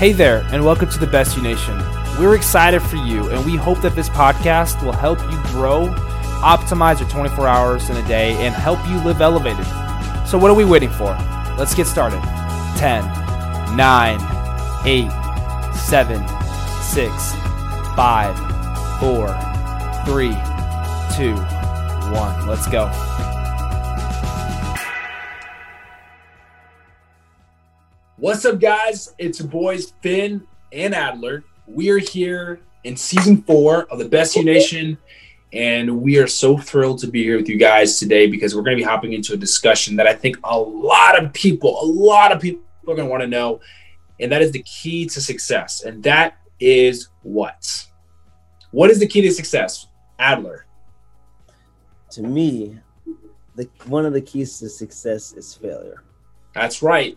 Hey there, and welcome to the Best You Nation. We're excited for you, and we hope that this podcast will help you grow, optimize your 24 hours in a day, and help you live elevated. So, what are we waiting for? Let's get started. 10, 9, 8, 7, 6, 5, 4, 3, 2, 1. Let's go. What's up, guys? It's your boys Finn and Adler. We are here in season four of the Best You Nation, and we are so thrilled to be here with you guys today because we're going to be hopping into a discussion that I think a lot of people, a lot of people are going to want to know, and that is the key to success. And that is what? What is the key to success, Adler? To me, the one of the keys to success is failure. That's right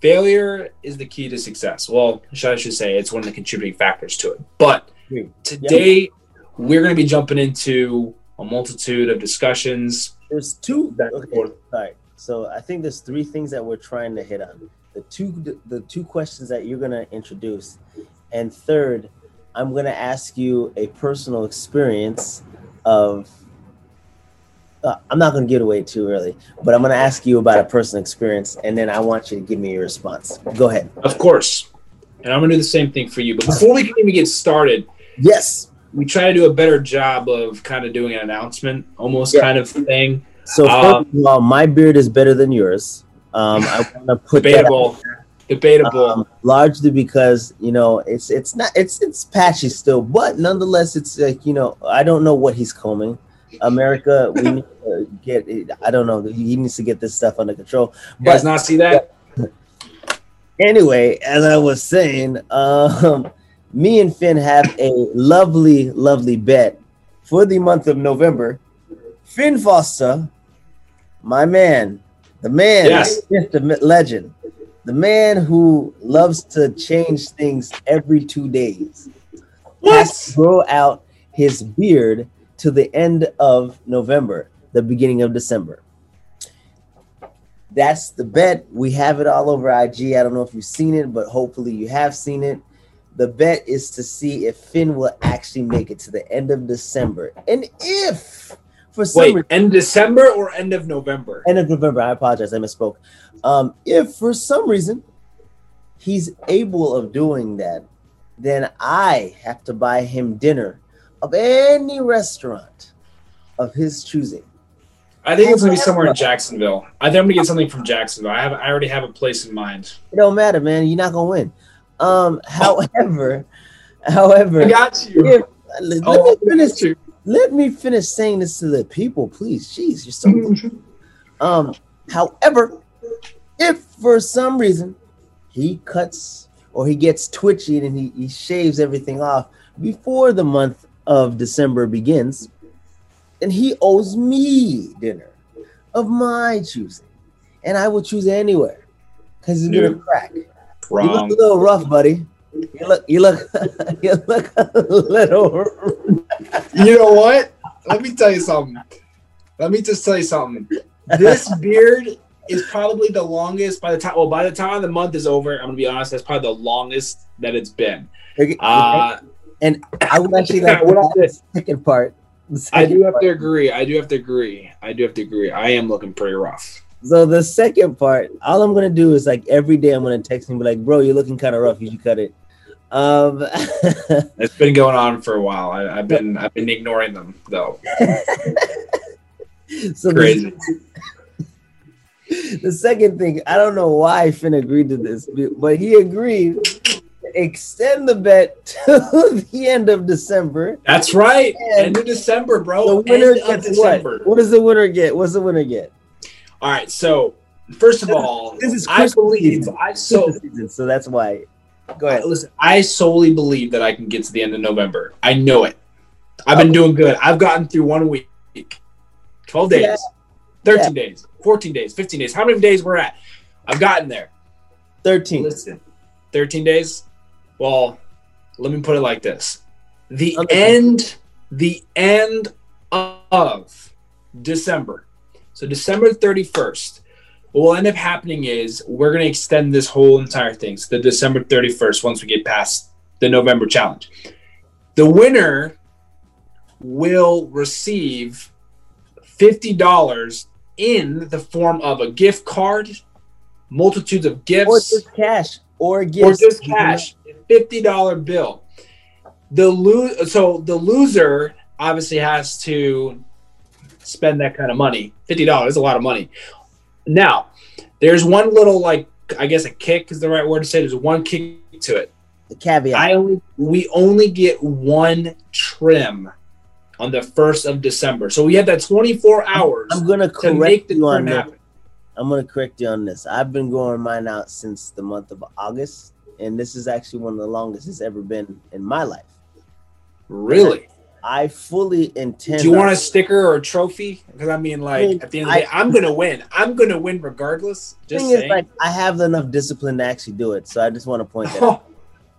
failure is the key to success. Well, should I should say it's one of the contributing factors to it. But hmm. today we're going to be jumping into a multitude of discussions. There's two. Okay, sorry. So I think there's three things that we're trying to hit on. The two the two questions that you're going to introduce, and third, I'm going to ask you a personal experience of uh, I'm not going to give it away too early, but I'm going to ask you about a personal experience, and then I want you to give me your response. Go ahead. Of course, and I'm going to do the same thing for you. But before we can even get started, yes, we try to do a better job of kind of doing an announcement, almost yeah. kind of thing. So, um, first of all, my beard is better than yours. Um, I want to put debatable. Debatable um, largely because you know it's it's not it's it's patchy still but nonetheless it's like you know i don't know what he's combing America, we need to get. I don't know. He needs to get this stuff under control. You guys not see that? Anyway, as I was saying, um, me and Finn have a lovely, lovely bet for the month of November. Finn Foster, my man, the man, yes. the legend, the man who loves to change things every two days, what? has to grow out his beard to the end of November, the beginning of December. That's the bet. We have it all over IG. I don't know if you've seen it, but hopefully you have seen it. The bet is to see if Finn will actually make it to the end of December. And if for some Wait, reason, end December or end of November? End of November. I apologize. I misspoke. Um, if for some reason he's able of doing that, then I have to buy him dinner of any restaurant of his choosing. I think it's gonna be somewhere in Jacksonville. I think I'm gonna get something from Jacksonville. I have I already have a place in mind. It don't matter, man. You're not gonna win. Um, however, however, I got you. If, let, oh, me finish. You. Let me finish saying this to the people, please. Jeez, you're so. um, however, if for some reason he cuts or he gets twitchy and he, he shaves everything off before the month of December begins, and he owes me dinner of my choosing, and I will choose anywhere because he's gonna crack. Wrong. You look a little rough, buddy. You look, you look, you look a little. you know what? Let me tell you something. Let me just tell you something. This beard is probably the longest by the time. Well, by the time the month is over, I'm gonna be honest. That's probably the longest that it's been. Uh, and I would actually like the second part. Second I do have part. to agree. I do have to agree. I do have to agree. I am looking pretty rough. So the second part, all I'm gonna do is like every day I'm gonna text him, be like, "Bro, you're looking kind of rough. You should cut it." Um, it's been going on for a while. I, have been I've been ignoring them though. so crazy. The, the second thing, I don't know why Finn agreed to this, but he agreed extend the bet to the end of December. That's right. And end of December, bro. The winner end gets what? What does the winner get? What's the winner get? All right. So first of all, this is I believe season. I so season, so that's why. Go ahead. listen, I solely believe that I can get to the end of November. I know it. I've been doing good. I've gotten through one week, twelve days, yeah. thirteen yeah. days, fourteen days, fifteen days. How many days we're at? I've gotten there. Thirteen. Listen, thirteen days. Well, let me put it like this: the end, the end of December. So December thirty first. what will end up happening is we're going to extend this whole entire thing So the December 31st once we get past the November challenge. The winner will receive $50 in the form of a gift card, multitudes of gifts, or just cash, or or gifts. just cash, fifty dollar bill. The lo- so the loser obviously has to spend that kind of money. Fifty dollars is a lot of money. Now, there's one little like I guess a kick is the right word to say. There's one kick to it. The caveat. I only we only get one trim on the first of December, so we have that 24 hours I'm gonna to make correct the you on trim this. happen. I'm gonna correct you on this. I've been growing mine out since the month of August, and this is actually one of the longest it's ever been in my life. Really? I fully intend. Do you want on- a sticker or a trophy? Because I mean, like mean, at the end of the day, I, am gonna win. I'm gonna win regardless. Just thing is, like, I have enough discipline to actually do it, so I just want to point that. out.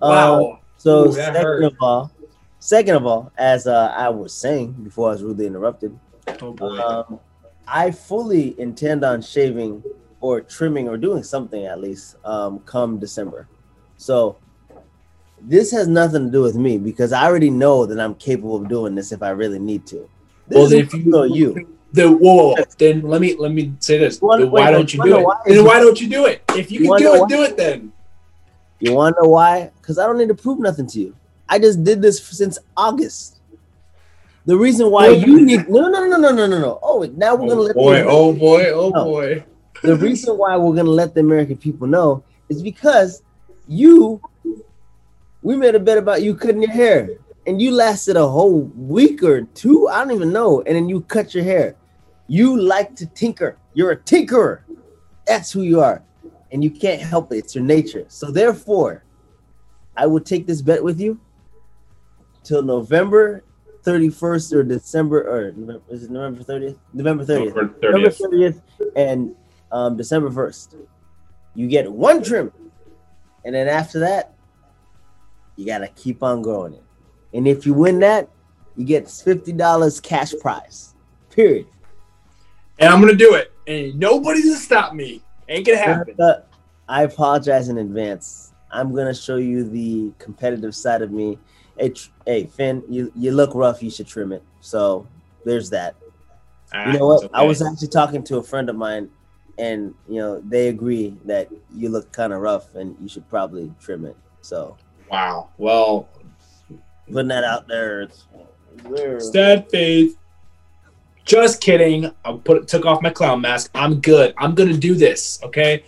Oh, wow. So Ooh, second hurt. of all, second of all, as uh, I was saying before I was rudely interrupted, oh boy. um, I fully intend on shaving or trimming or doing something at least um, come December. So this has nothing to do with me because I already know that I'm capable of doing this if I really need to. This well, if you know you. the whoa, then let me let me say this. Wanna- why wait, don't you do it? why- Then why don't you do it? If you You can do it, why- do it then. You want to know why? Because I don't need to prove nothing to you. I just did this since August. The reason why you need no no no no no no no. Oh, now we're gonna Oh let boy, the, oh boy, oh No. boy. the reason why we're gonna let the American people know is because you we made a bet about you cutting your hair and you lasted a whole week or two, I don't even know, and then you cut your hair. You like to tinker. You're a tinkerer. That's who you are. And you can't help it. It's your nature. So therefore, I will take this bet with you till November 31st or December or November, is it November 30th? November 30th. November November 30th. 30th and um, December 1st. You get one trim. And then after that, you got to keep on growing it. And if you win that, you get $50 cash prize. Period. And I'm gonna do it. And nobody's gonna stop me. Ain't gonna happen. Uh, I apologize in advance. I'm going to show you the competitive side of me. Hey, tr- hey Finn, you, you look rough. You should trim it. So there's that. Ah, You know what? it's I was actually talking to a friend of mine, and you know they agree that you look kind of rough, and you should probably trim it. So Wow. Well, putting that out there, it's there. Stead faith. Just kidding. I put took off my clown mask. I'm good. I'm gonna do this. Okay.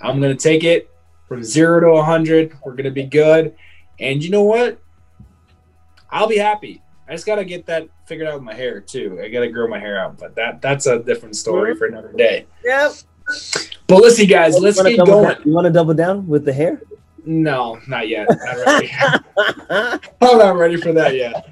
I'm gonna take it from zero to hundred. We're gonna be good. And you know what? I'll be happy. I just gotta get that figured out with my hair too. I gotta grow my hair out, but that that's a different story for another day. Yep. But listen, guys, let's You wanna get double going. down- You want to double down with the hair? No, not yet. Not ready. I'm not ready for that yet.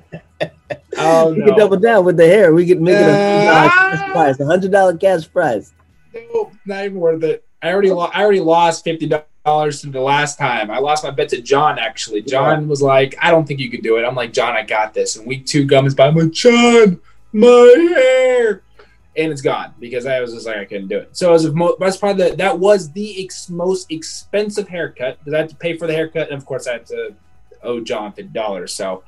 Oh we can double down with the hair. We could make it a Uh, $100 cash prize. A hundred dollar cash prize. No, not even worth it. I already lo- I already lost fifty dollars the last time. I lost my bet to John. Actually, John was like, "I don't think you can do it." I'm like, "John, I got this." And week two comes by. I'm like, "John, my hair," and it's gone because I was just like, I couldn't do it. So as of mo- that's probably the, that was the ex- most expensive haircut because I had to pay for the haircut, and of course I had to owe John fifty dollars. So.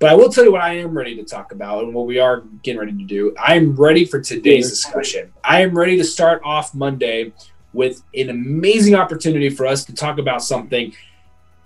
But I will tell you what I am ready to talk about and what we are getting ready to do. I am ready for today's discussion. I am ready to start off Monday with an amazing opportunity for us to talk about something.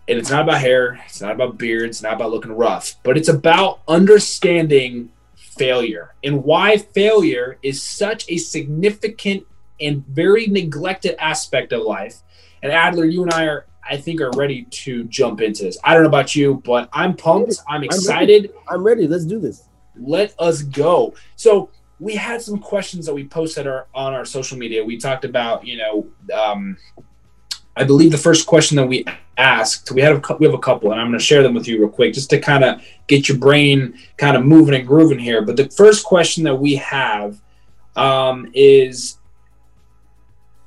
And it's not about hair, it's not about beard, it's not about looking rough, but it's about understanding failure and why failure is such a significant and very neglected aspect of life. And Adler, you and I are, I think, are ready to jump into this. I don't know about you, but I'm pumped. I'm excited I'm ready. Let's do this. let us go. So we had some questions that we posted our, on our social media. We talked about, you know, um, I believe the first question that we asked, we had a, we have a couple, and I'm going to share them with you real quick, just to kind of get your brain kind of moving and grooving here. But the first question that we have um, is,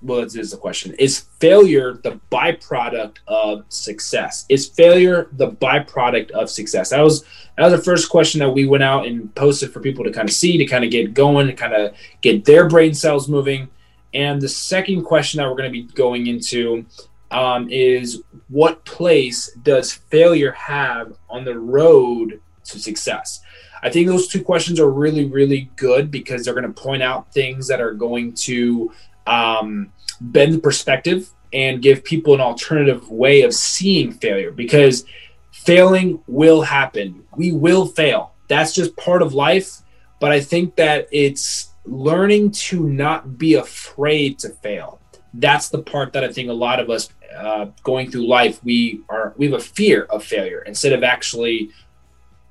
well, this is the question: Is failure the byproduct of success? Is failure the byproduct of success? That was that was the first question that we went out and posted for people to kind of see, to kind of get going, to kind of get their brain cells moving. And the second question that we're going to be going into um, is what place does failure have on the road to success? I think those two questions are really, really good because they're going to point out things that are going to um, bend the perspective and give people an alternative way of seeing failure because failing will happen. We will fail. That's just part of life. But I think that it's learning to not be afraid to fail. That's the part that I think a lot of us uh, going through life we are we have a fear of failure instead of actually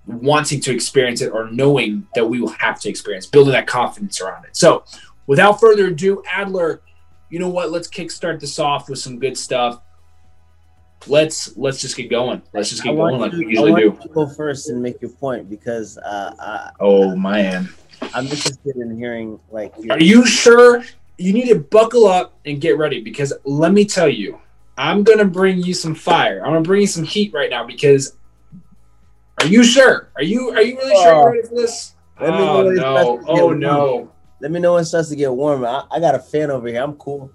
wanting to experience it or knowing that we will have to experience, building that confidence around it. So, without further ado, Adler, you know what? Let's kickstart this off with some good stuff. Let's let's just get going. Let's just get going like we usually do. go first and make your point because uh, I, oh man, I'm interested in hearing like. Your- Are you sure? You need to buckle up and get ready because let me tell you, I'm gonna bring you some fire. I'm gonna bring you some heat right now because are you sure? Are you are you really sure you're ready for this? Oh no! Oh no! Let me know when it starts to get warmer. I, I got a fan over here. I'm cool.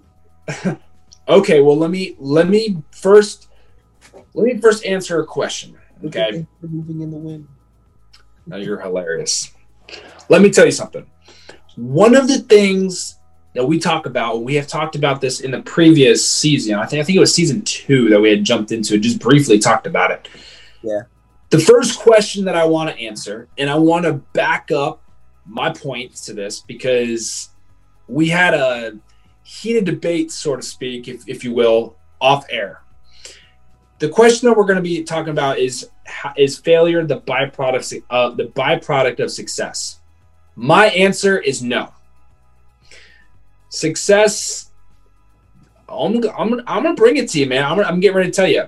okay, well let me let me first let me first answer a question. Okay. Moving in the wind. Now you're hilarious. Let me tell you something. One of the things that we talk about, we have talked about this in the previous season. I think I think it was season two that we had jumped into, and just briefly talked about it. Yeah. The first question that I want to answer, and I want to back up my points to this because we had a heated debate, so to speak, if, if you will, off air. The question that we're going to be talking about is is failure the byproduct uh, the byproduct of success? My answer is no. Success. I'm, I'm, I'm gonna bring it to you, man. I'm, I'm getting ready to tell you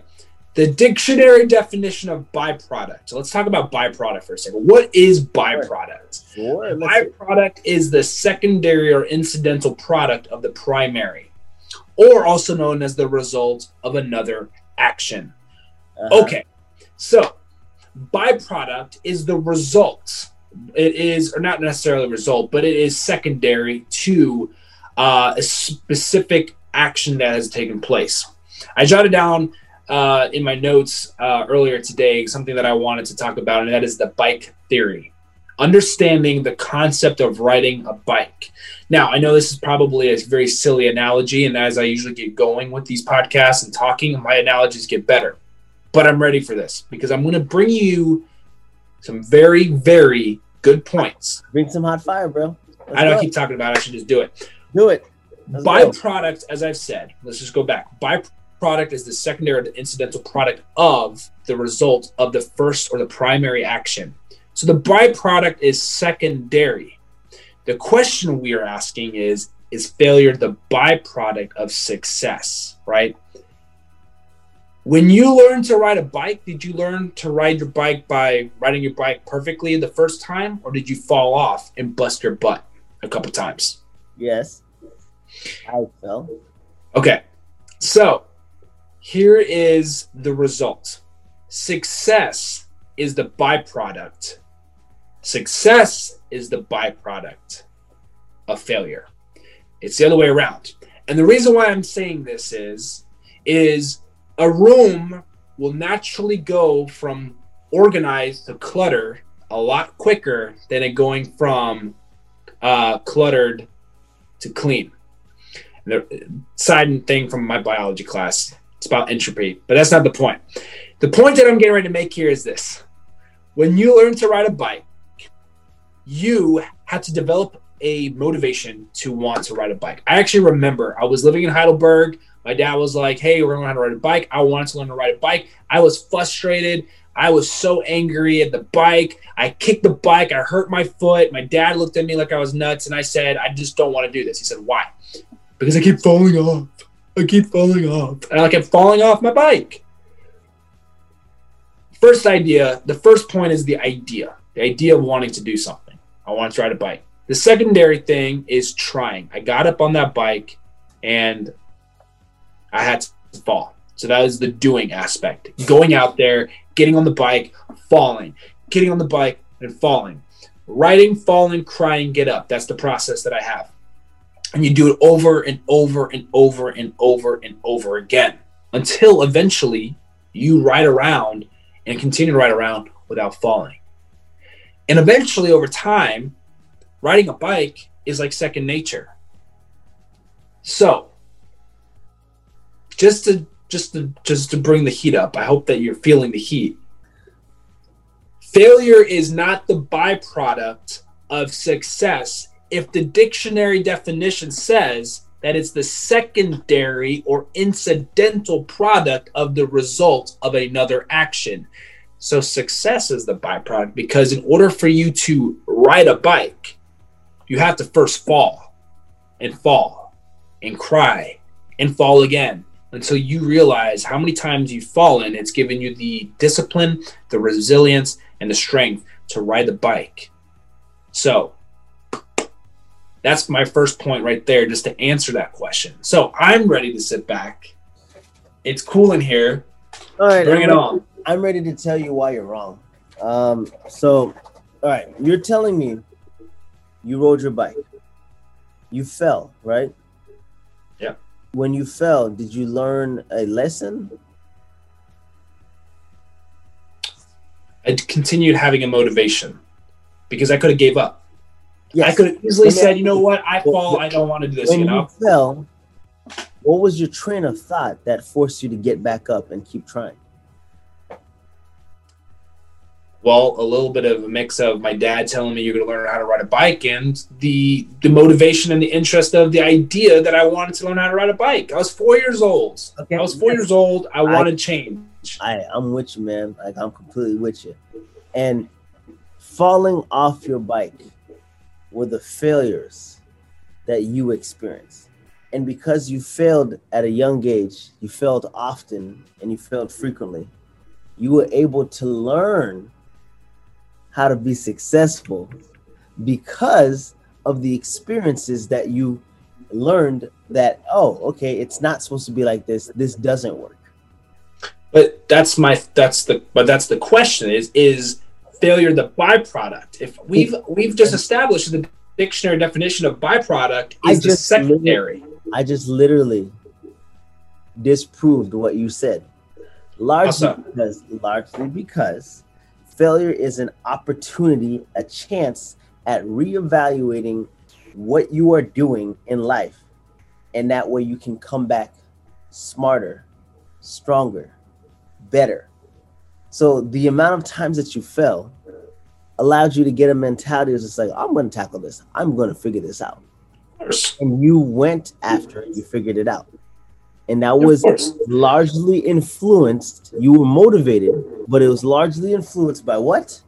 the dictionary definition of byproduct. So let's talk about byproduct for a second. What is byproduct? Sure, byproduct is the secondary or incidental product of the primary, or also known as the result of another action. Uh-huh. Okay, so byproduct is the result. It is, or not necessarily result, but it is secondary to uh, a specific action that has taken place. I jotted down uh, in my notes uh, earlier today something that I wanted to talk about, and that is the bike theory. Understanding the concept of riding a bike. Now, I know this is probably a very silly analogy, and as I usually get going with these podcasts and talking, my analogies get better. But I'm ready for this because I'm going to bring you some very, very good points. Bring some hot fire, bro. Let's I don't keep talking about it. I should just do it. Do it. Let's byproduct, go. as I've said, let's just go back. Byproduct product is the secondary or the incidental product of the result of the first or the primary action. So the byproduct is secondary. The question we are asking is is failure the byproduct of success, right? When you learn to ride a bike, did you learn to ride your bike by riding your bike perfectly the first time, or did you fall off and bust your butt a couple times? Yes, I fell. Okay, so here is the result success is the byproduct. Success is the byproduct of failure. It's the other way around. And the reason why I'm saying this is is a room will naturally go from organized to clutter a lot quicker than it going from uh, cluttered to clean. The side thing from my biology class it's about entropy, but that's not the point. The point that I'm getting ready to make here is this. When you learn to ride a bike, you had to develop a motivation to want to ride a bike. I actually remember I was living in Heidelberg. My dad was like, Hey, we're going to learn how to ride a bike. I wanted to learn to ride a bike. I was frustrated. I was so angry at the bike. I kicked the bike. I hurt my foot. My dad looked at me like I was nuts. And I said, I just don't want to do this. He said, Why? Because I keep falling off. I keep falling off. And I kept falling off my bike. First idea, the first point is the idea, the idea of wanting to do something. I want to ride a bike. The secondary thing is trying. I got up on that bike and I had to fall. So that is the doing aspect. Going out there, getting on the bike, falling, getting on the bike and falling. Riding, falling, crying, get up. That's the process that I have. And you do it over and over and over and over and over again until eventually you ride around and continue to ride around without falling. And eventually, over time, riding a bike is like second nature. So, just to just to just to bring the heat up, I hope that you're feeling the heat. Failure is not the byproduct of success if the dictionary definition says that it's the secondary or incidental product of the result of another action. So success is the byproduct because in order for you to ride a bike, you have to first fall and fall and cry and fall again until you realize how many times you've fallen. It's given you the discipline, the resilience, and the strength to ride the bike. So that's my first point right there, just to answer that question. So I'm ready to sit back. It's cool in here. All right, Bring I'm it ready- on. I'm ready to tell you why you're wrong. Um, so, all right, you're telling me you rode your bike, you fell, right? Yeah. When you fell, did you learn a lesson? I continued having a motivation because I could have gave up. Yes. I could have easily said, you know what, I fall, I don't want to do this, when you you know. fell, what was your train of thought that forced you to get back up and keep trying? Well, a little bit of a mix of my dad telling me you're going to learn how to ride a bike, and the the motivation and the interest of the idea that I wanted to learn how to ride a bike. I was four years old. Okay. I was four years old. I wanted change. I, I'm with you, man. Like I'm completely with you. And falling off your bike were the failures that you experienced. And because you failed at a young age, you failed often and you failed frequently, you were able to learn how to be successful because of the experiences that you learned that, oh, okay, it's not supposed to be like this. This doesn't work. But that's my that's the but that's the question is is failure the byproduct? If we've we've just established the dictionary definition of byproduct I is the just- secondary. I just literally disproved what you said. Largely Awesome. because largely because failure is an opportunity, a chance at reevaluating what you are doing in life. And that way you can come back smarter, stronger, better. So the amount of times that you fell allowed you to get a mentality that's just like, I'm gonna tackle this, I'm gonna figure this out and you went after it, you figured it out. And that was largely influenced, you were motivated, but it was largely influenced by what?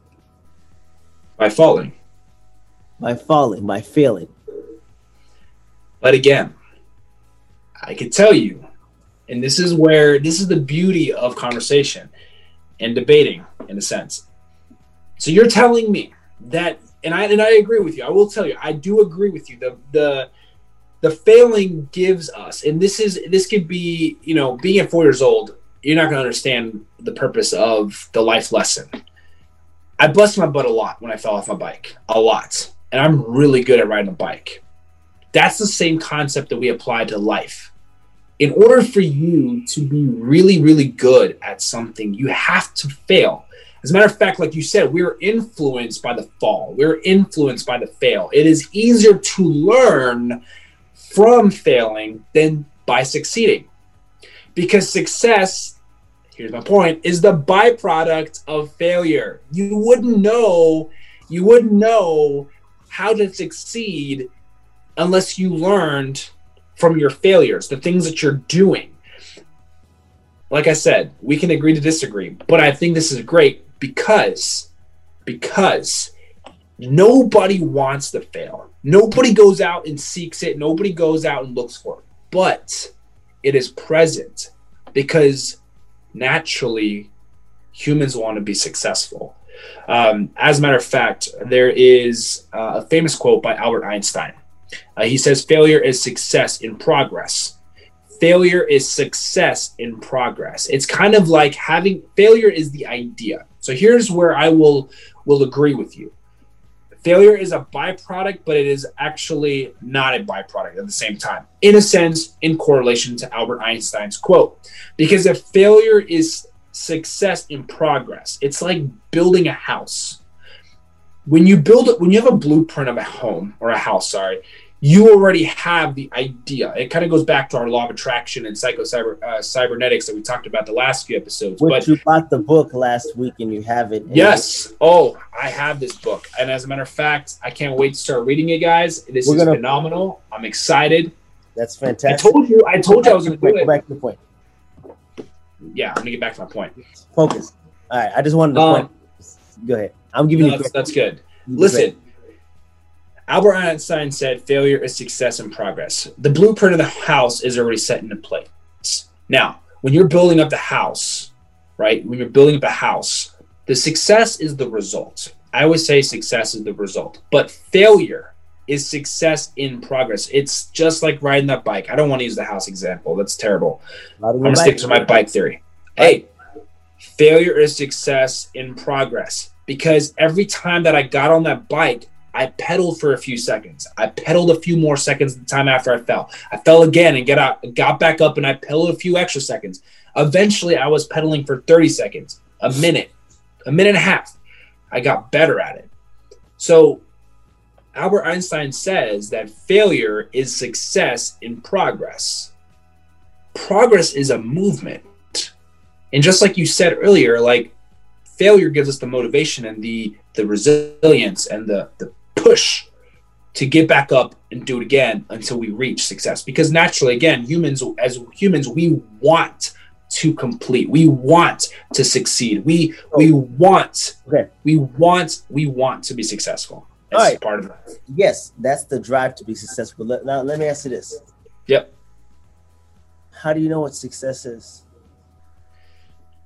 By falling. By falling, by failing. But again, I could tell you, and this is where this is the beauty of conversation and debating in a sense. So you're telling me that and I and I agree with you. I will tell you, I do agree with you. The the the failing gives us, and this is this could be, you know, being at four years old, you're not gonna understand the purpose of the life lesson. I busted my butt a lot when I fell off my bike. A lot. And I'm really good at riding a bike. That's the same concept that we apply to life. In order for you to be really, really good at something, you have to fail. As a matter of fact, like you said, we're influenced by the fall. We're influenced by the fail. It is easier to learn from failing than by succeeding. Because success, here's my point, is the byproduct of failure. You wouldn't know, you wouldn't know how to succeed unless you learned from your failures, the things that you're doing. Like I said, we can agree to disagree, but I think this is great because because nobody wants to fail. Nobody goes out and seeks it. Nobody goes out and looks for it. But it is present because naturally humans want to be successful. Um, as a matter of fact, there is uh, a famous quote by Albert Einstein. Uh, he says, Failure is success in progress. Failure is success in progress. It's kind of like having failure is the idea. So here's where I will will agree with you. failure is a byproduct, but it is actually not a byproduct at the same time, in a sense, in correlation to Albert Einstein's quote. Because if failure is success in progress, it's like building a house. When you build it, when you have a blueprint of a home or a house, sorry, you already have the idea. It kind of goes back to our law of attraction and psycho cyber uh, cybernetics that we talked about the last few episodes. Which but you bought the book last week and you have it. yes, oh, I have this book, and as a matter of fact, I can't wait to start reading it, guys. This We're is gonna- phenomenal. I'm excited. That's fantastic. I told you. I told you I was going to do Go back to the point. Yeah, I'm going to get back to my point. Focus. All right. I just wanted to Um, point. Go ahead. I'm giving No, you. that's, that's good. Listen, Albert Einstein said failure is success in progress. The blueprint of the house is already set into place. Now, when you're building up the house, right? When you're building up a house, the success is the result. I always say success is the result, but failure is success in progress. It's just like riding that bike. I don't want to use the house example. That's terrible. I'm gonna stick to my bike theory. Hey, failure is success in progress because every time that I got on that bike, I pedaled for a few seconds. I pedaled a few more seconds the time after I fell. I fell again and get out, got back up, and I pedaled a few extra seconds. Eventually, I was pedaling for 30 seconds, a minute, a minute and a half. I got better at it. So, Albert Einstein says that failure is success in progress. Progress is a movement. And just like you said earlier, like failure gives us the motivation and the the resilience and the the push to get back up and do it again until we reach success. Because naturally, again, humans as humans, we want to complete. We want to succeed. We oh. we want Okay. we want we want to be successful. That's right. part of it. Yes, that's the drive to be successful. Let- Now, let me ask you this: Yep. How do you know what success is?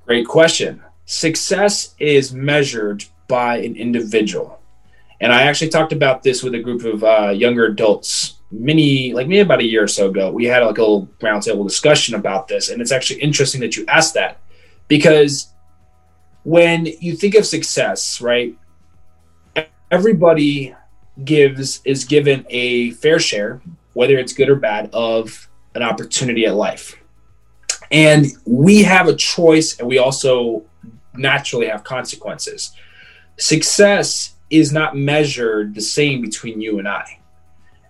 Great question. Success is measured by an individual. And I actually talked about this with a group of uh, younger adults many, like maybe about a year or so ago. We had like a little roundtable discussion about this. And it's actually interesting that you asked that because when you think of success, right, everybody gives is given a fair share, whether it's good or bad, of an opportunity at life. And we have a choice, and we also naturally have consequences. Success is not measured the same between you and I.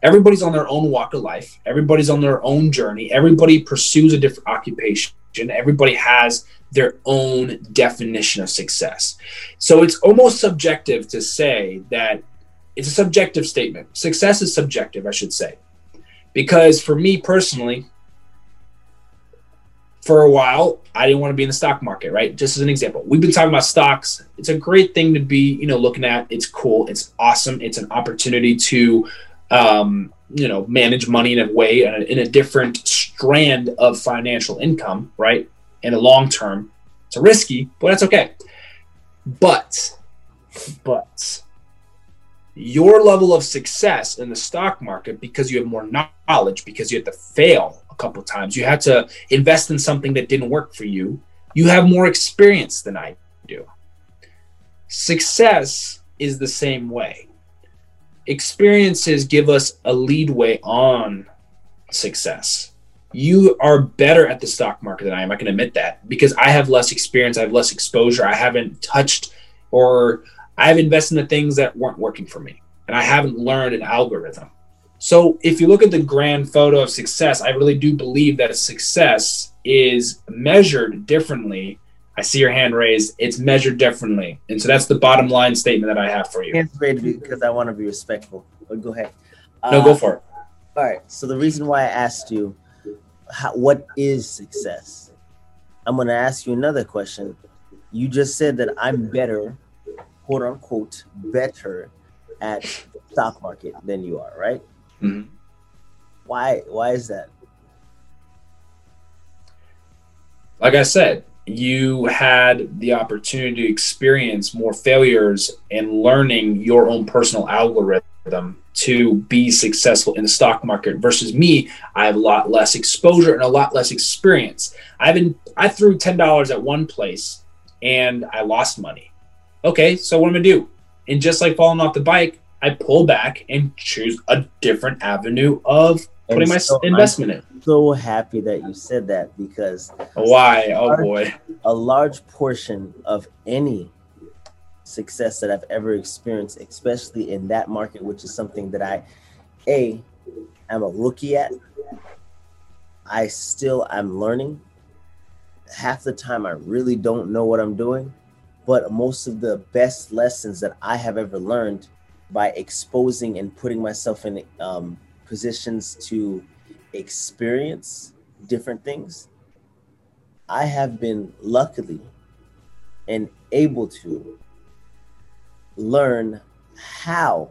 Everybody's on their own walk of life, everybody's on their own journey, everybody pursues a different occupation, everybody has their own definition of success. So it's almost subjective to say that it's a subjective statement. Success is subjective, I should say. Because for me personally, for a while, I didn't want to be in the stock market, right? Just as an example, we've been talking about stocks. It's a great thing to be, you know, looking at. It's cool. It's awesome. It's an opportunity to, um, you know, manage money in a way, in a, in a different strand of financial income, right? In a long term, it's risky, but that's okay. But, but your level of success in the stock market because you have more knowledge, because you had to fail couple times, you had to invest in something that didn't work for you, you have more experience than I do. Success is the same way. Experiences give us a leadway on success. You are better at the stock market than I am. I can admit that because I have less experience, I have less exposure, I haven't touched or I've invested in the things that weren't working for me and I haven't learned an algorithm. So if you look at the grand photo of success, I really do believe that success is measured differently. I see your hand raised. It's measured differently. And so that's the bottom line statement that I have for you. Hands raised because I want to be respectful. But go ahead. No, Uh, go for it. All right. So the reason why I asked you, how, what is success? I'm going to ask you another question. You just said that I'm better, quote unquote, better at the stock market than you are, right? Mhm. Why? Why is that? Like I said, you had the opportunity to experience more failures and learning your own personal algorithm to be successful in the stock market versus me i have a lot less exposure and a lot less experience i've been i threw $10 at one place and i lost money okay so what am i gonna do and just like falling off the bike I pull back and choose a different avenue of putting my so investment in. I'm so happy that you said that because Why? Oh boy. a large portion of any success that I've ever experienced, especially in that market, which is something that I, a, am a rookie at. I still am learning. Half the time, I really don't know what I'm doing, but most of the best lessons that I have ever learned by exposing and putting myself in um, positions to experience different things I have been luckily and able to learn how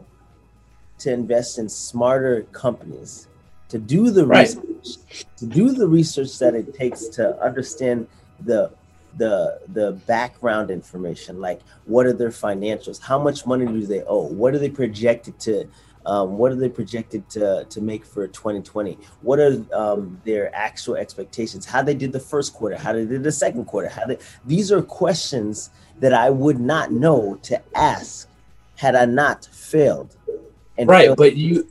to invest in smarter companies, to do the Right. research, to do the research that it takes to understand the the the background information, like what are their financials, how much money do they owe, what are they projected to um, what are they projected to, to make for 2020? What are um, their actual expectations? How they did the first quarter? How did they did the second quarter? How they, these are questions that I would not know to ask had I not failed. And Right, failed- but you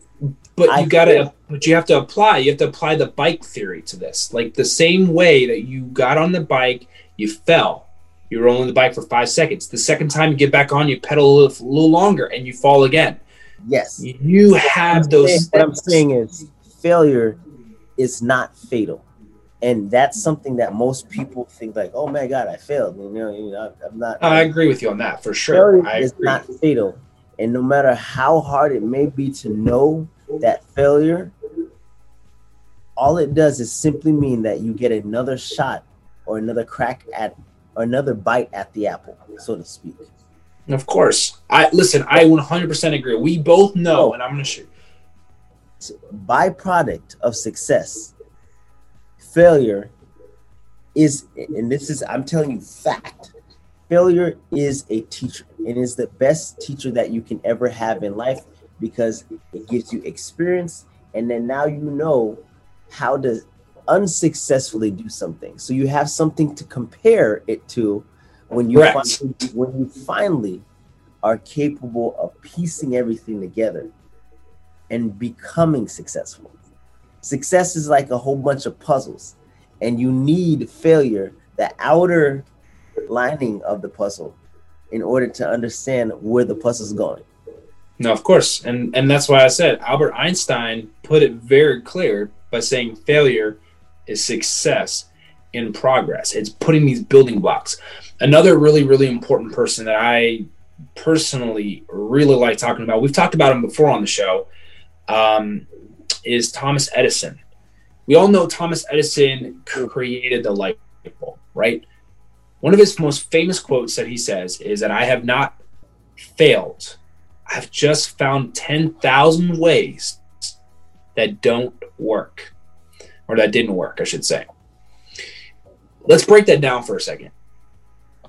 but I you gotta but you have to apply you have to apply the bike theory to this. Like the same way that you got on the bike, you fell. You were only on the bike for five seconds. The second time you get back on, you pedal a little, a little longer and you fall again. yes, You have those saying- what I'm saying is failure is not fatal. And that's something that most people think like, oh my God, I failed. You know, you know I'm not. I agree with you on that for sure. failure is not fatal. And no matter how hard it may be to know that failure, all it does is simply mean that you get another shot or another crack at or another bite at the apple, so to speak. Of course. I listen, I 100% agree. We both know Oh. and I'm going to shoot. byproduct of success failure is and this is i'm telling you fact failure is a teacher and is the best teacher that you can ever have in life because it gives you experience and then now you know how to unsuccessfully do something so you have something to compare it to when you finally, when you finally are capable of piecing everything together and becoming successful. Success is like a whole bunch of puzzles, and you need failure, the outer lining of the puzzle, in order to understand where the puzzle's going. No, of course. And and that's why I said Albert Einstein put it very clear by saying failure is success in progress. It's putting these building blocks. Another really really important person that I personally really like talking about. We've talked about him before on the show. Um, is Thomas Edison. We all know Thomas Edison created the light bulb, right? One of his most famous quotes that he says is that I have not failed. I've just found 10,000 ways that don't work, or that didn't work, I should say. Let's break that down for a second.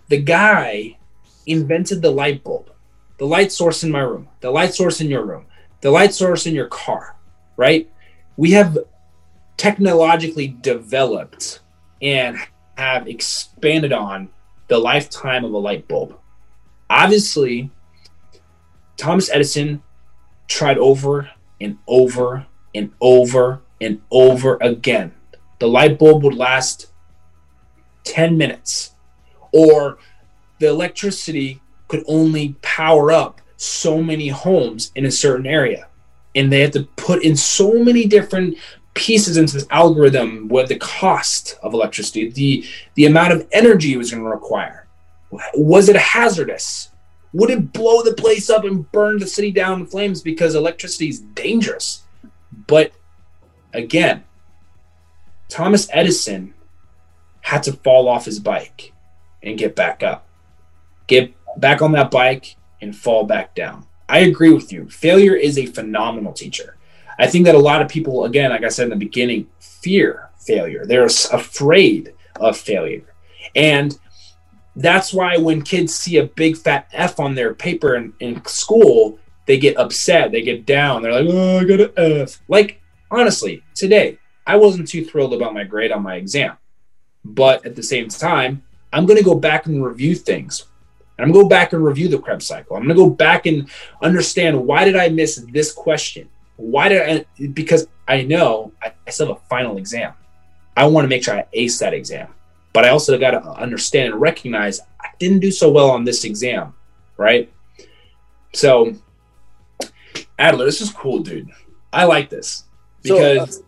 The guy invented the light bulb, the light source in my room, the light source in your room, the light source in your car, right? We have technologically developed and have expanded on the lifetime of a light bulb. Obviously, Thomas Edison tried over and over and over and over again. The light bulb would last 10 minutes, or the electricity could only power up so many homes in a certain area. And they had to put in so many different pieces into this algorithm with the cost of electricity, the, the amount of energy it was going to require. Was it hazardous? Would it blow the place up and burn the city down in flames because electricity is dangerous? But again, Thomas Edison had to fall off his bike and get back up, get back on that bike and fall back down. I agree with you. Failure is a phenomenal teacher. I think that a lot of people, again, like I said in the beginning, fear failure. They're afraid of failure. And that's why when kids see a big fat F on their paper in, in school, they get upset, they get down. They're like, oh, I got an F. Like, honestly, today, I wasn't too thrilled about my grade on my exam. But at the same time, I'm going to go back and review things. And I'm gonna go back and review the Krebs cycle. I'm gonna go back and understand why did I miss this question? Why did I? Because I know I, I still have a final exam. I want to make sure I ace that exam, but I also got to understand and recognize I didn't do so well on this exam, right? So, Adler, this is cool, dude. I like this because. So, uh,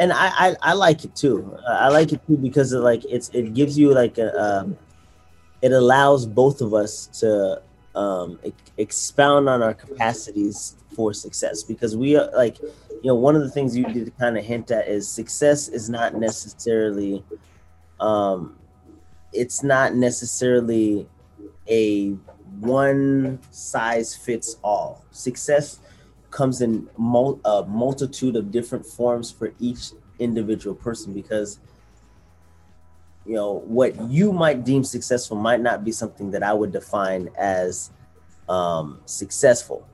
and I, I, I like it too. I like it too because of like it's it gives you like a um, it allows both of us to um, e- expound on our capacities for success because we are like you know one of the things you did kind of hint at is success is not necessarily um, it's not necessarily a one size fits all success comes in mul- a multitude of different forms for each individual person because you know what you might deem successful might not be something that i would define as um, successful.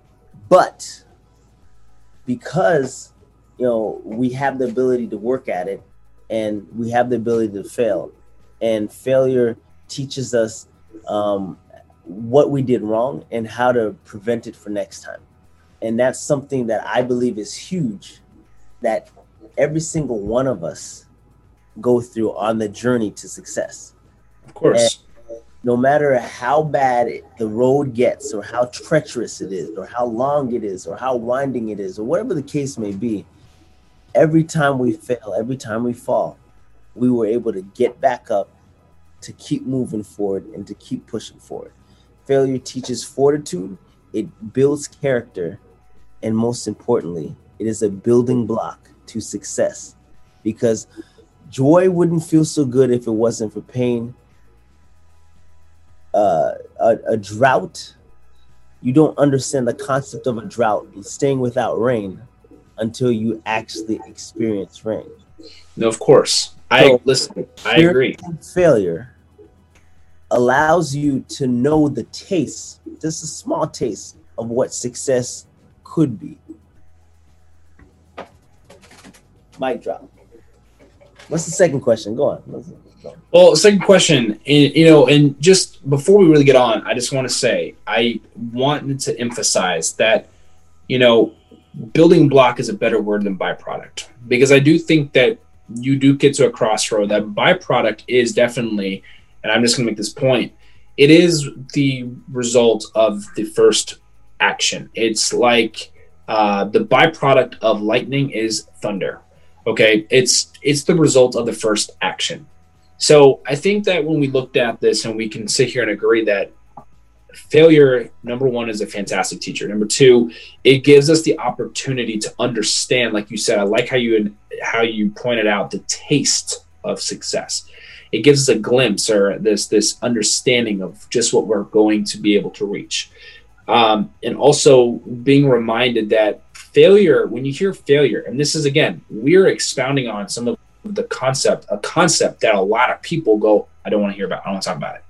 But because you know we have the ability to work at it and we have the ability to fail and failure teaches us um, what we did wrong and how to prevent it for next time and that's something that i believe is huge that every single one of us go through on the journey to success. Of course. And no matter how bad it, the road gets or how treacherous it is or how long it is or how winding it is or whatever the case may be every time we fail every time we fall we were able to get back up to keep moving forward and to keep pushing forward. Failure teaches fortitude. It builds character and most importantly it is a building block to success because joy wouldn't feel so good if it wasn't for pain uh, a, a drought you don't understand the concept of a drought staying without rain until you actually experience rain No, of course. I So, listen. I agree. failure allows you to know the taste just a small taste of what success could be. Mic drop. What's the second question? Go on. Well, second question, and, you know, and just before we really get on, I just want to say I wanted to emphasize that, you know, building block is a better word than byproduct. Because I do think that you do get to a crossroad. That byproduct is definitely, and I'm just going to make this point, it is the result of the first action. It's like uh, the byproduct of lightning is thunder. Okay, it's it's the result of the first action. So I think that when we looked at this and we can sit here and agree that failure, number one, is a fantastic teacher. Number two, it gives us the opportunity to understand, like you said, I like how you how you pointed out the taste of success. It gives us a glimpse or this this understanding of just what we're going to be able to reach. Um, and also being reminded that failure, when you hear failure, and this is again, we're expounding on some of the concept, a concept that a lot of people go, I don't want to hear about, I don't want to talk about it.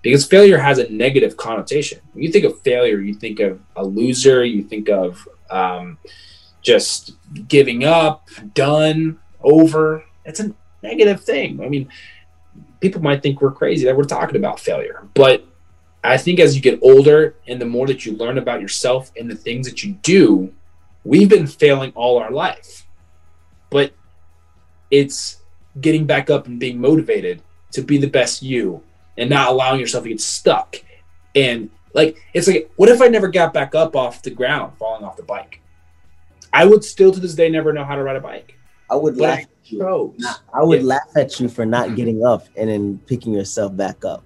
Because failure has a negative connotation. When you think of failure, you think of a loser, you think of um, just giving up, done, over. It's a negative thing. I mean, people might think we're crazy that we're talking about failure, but I think as you get older and the more that you learn about yourself and the things that you do, we've been failing all our life. But it's getting back up and being motivated to be the best you and not allowing yourself to get stuck. And like, it's like, what if I never got back up off the ground falling off the bike? I would still to this day never know how to ride a bike. i would But laugh I. I would Yeah. laugh at you for not mm-hmm. getting up and then picking yourself back up.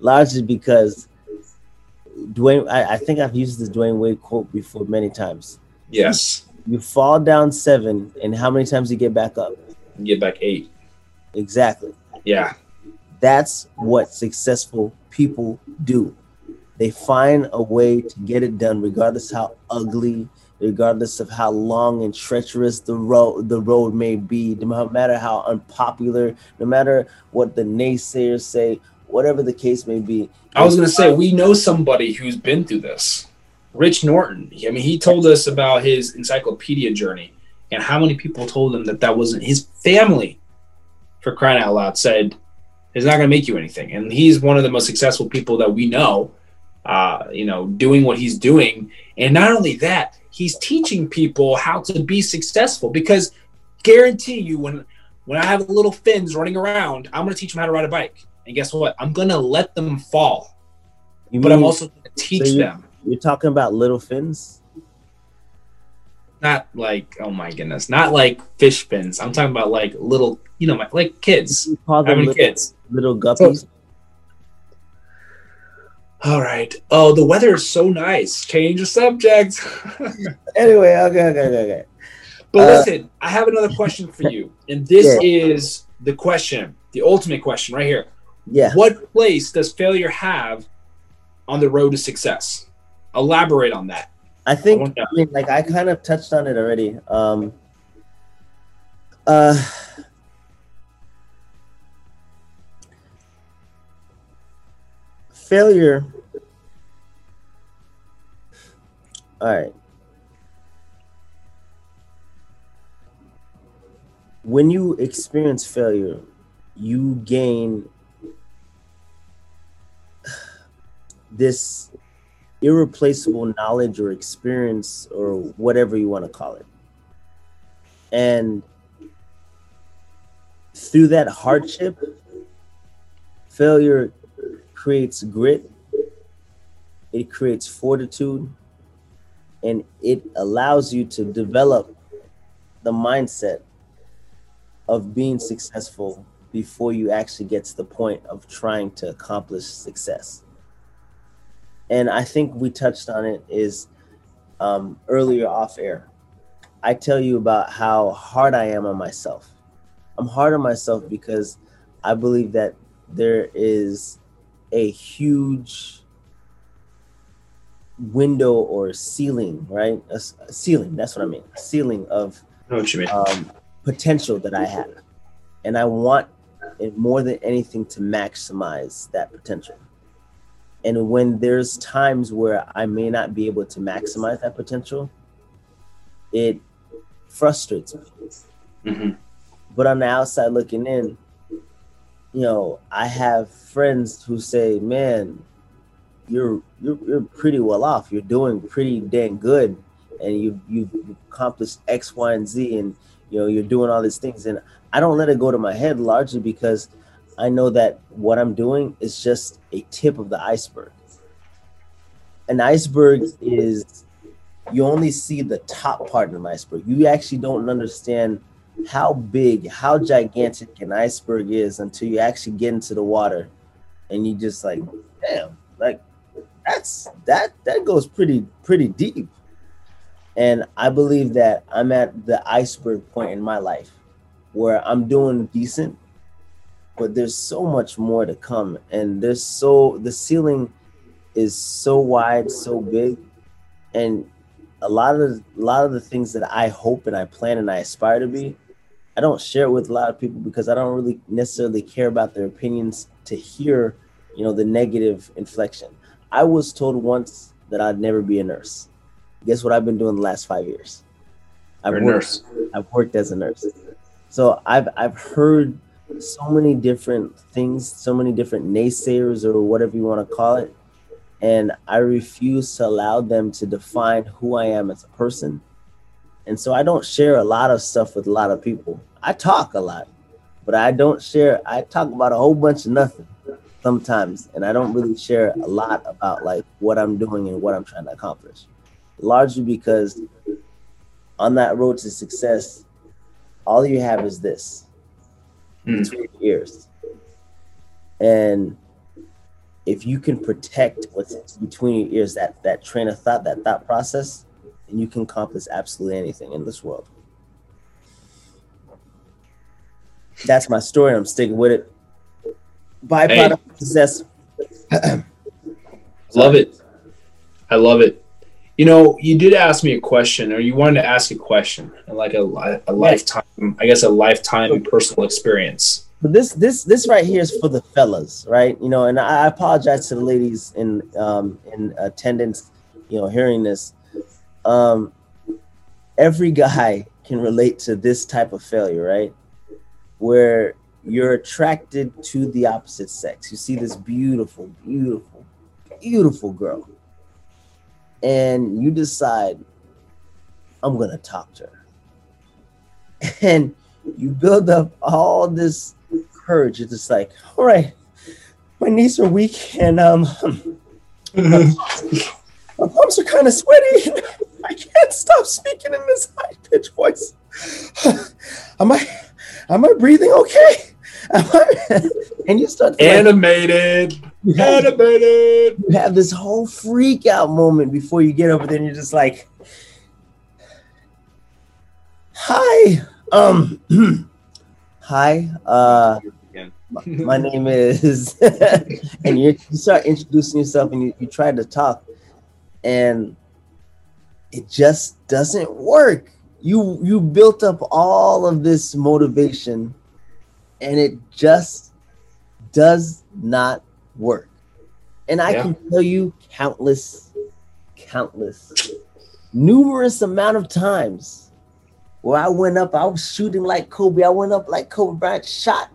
Largely because Dwyane, I, I think I've used this Dwyane Wade quote before many times. Yes. You fall down seven, and how many times you get back up? Get back eight. Exactly. Yeah. That's what successful people do. They find a way to get it done, regardless how ugly, regardless of how long and treacherous the road the road may be, no matter how unpopular, no matter what the naysayers say, whatever the case may be. I was going to say, we know somebody who's been through this. Rich Norton. I mean, he told us about his encyclopedia journey and how many people told him that that wasn't his family, for crying out loud, said, It's not going to make you anything. And he's one of the most successful people that we know, uh, you know, doing what he's doing. And not only that, he's teaching people how to be successful because guarantee you when when I have little fins running around, I'm going to teach them how to ride a bike. And guess what? I'm going to let them fall. You but I'm also to teach so you- them. You're talking about little fins. Not like, oh my goodness, not like fish fins. I'm talking about like little, you know, like kids. You call them Having little, kids. little guppies. All right. Oh, the weather is so nice. Change the subject. Anyway, okay, okay, okay, okay. But Uh, listen, I have another question for you. And this is the question, the ultimate question right here. Yeah. What place does failure have on the road to success? Elaborate on that. I think I I, mean like I kind of touched on it already. Um uh failure all right when you experience failure you gain this irreplaceable knowledge or experience or whatever you want to call it. And through that hardship, failure creates grit, it creates fortitude, and it allows you to develop the mindset of being successful before you actually get to the point of trying to accomplish success and I think we touched on it is um, earlier off air. I tell you about how hard I am on myself. I'm hard on myself because I believe that there is a huge window or ceiling, right? A ceiling. That's what I mean. A ceiling of I know what you mean. um, potential that I have, and I want it more than anything to maximize that potential. And when there's times where I may not be able to maximize that potential, it frustrates me. Mhm. But on the outside looking in, you know, I have friends who say, "Man, you're you're you're pretty well off. You're doing pretty dang good, and you you've accomplished X, Y, and Z, and you know you're doing all these things." And I don't let it go to my head largely because I know that what I'm doing is just a tip of the iceberg. An iceberg is you only see the top part of an iceberg. You actually don't understand how big, how gigantic an iceberg is until you actually get into the water and you just like, damn, like that's that that goes pretty pretty deep. And I believe that I'm at the iceberg point in my life where I'm doing decent, but there's so much more to come. And there's so the ceiling is so wide, so big, and a lot of a lot of the things that I hope and I plan and I aspire to be, I don't share it with a lot of people because I don't really necessarily care about their opinions to hear, you know, the negative inflection. I was told once that I'd never be a nurse. Guess what I've been doing the last five years? I've You're a worked, nurse. I've worked as a nurse. So I've I've heard so many different things, so many different naysayers or whatever you want to call it. And I refuse to allow them to define who I am as a person. And so I don't share a lot of stuff with a lot of people. I talk a lot, but I don't share. I talk about a whole bunch of nothing sometimes. And I don't really share a lot about like what I'm doing and what I'm trying to accomplish. Largely because on that road to success, all you have is this Mm. between your ears. And if you can protect what's between your ears, that that train of thought, that thought process, then you can accomplish absolutely anything in this world. That's my story. and I'm sticking with it. Byproduct of success. Love it. I love it. You know, you did ask me a question, or you wanted to ask a question, like a, a lifetime, I guess, a lifetime personal experience. But this this this right here is for the fellas, right? You know, and I I apologize to the ladies in um in attendance, you know, hearing this. Um every guy can relate to this type of failure, right? Where you're attracted to the opposite sex. You see this beautiful, beautiful, beautiful girl, and you decide, I'm gonna talk to her. And you build up all this courage. It's just like, all right, my knees are weak and um my palms are kind of sweaty. I can't stop speaking in this high pitched voice. am I am I breathing okay? Am I? and you start to, like, Animated. you have, Animated. you have this whole freak out moment before you get over there and you're just like Hi. Um hi. Uh my, my name is and you, you start introducing yourself and you, you try to talk and it just doesn't work you you built up all of this motivation and it just does not work and i Yeah. can tell you countless countless numerous amount of times where i went up i was shooting like kobe i went up like kobe bryant shot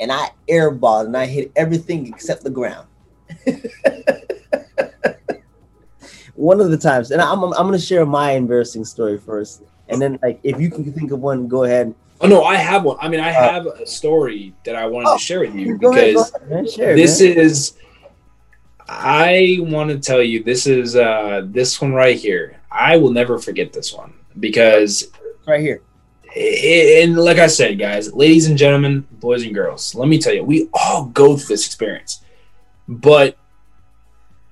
and I airballed and I hit everything except the ground. one of the times, and I'm I'm gonna share my embarrassing story first, and then like if you can think of one, go ahead. Oh no, I have one. I mean, I have a story that I wanted Oh, to share with you Go ahead, go because ahead, man. Share, this man. is. I want to tell you this is uh this one right here. I will never forget this one because right here. and like I said, guys, ladies and gentlemen, boys and girls, let me tell you, we all go through this experience, but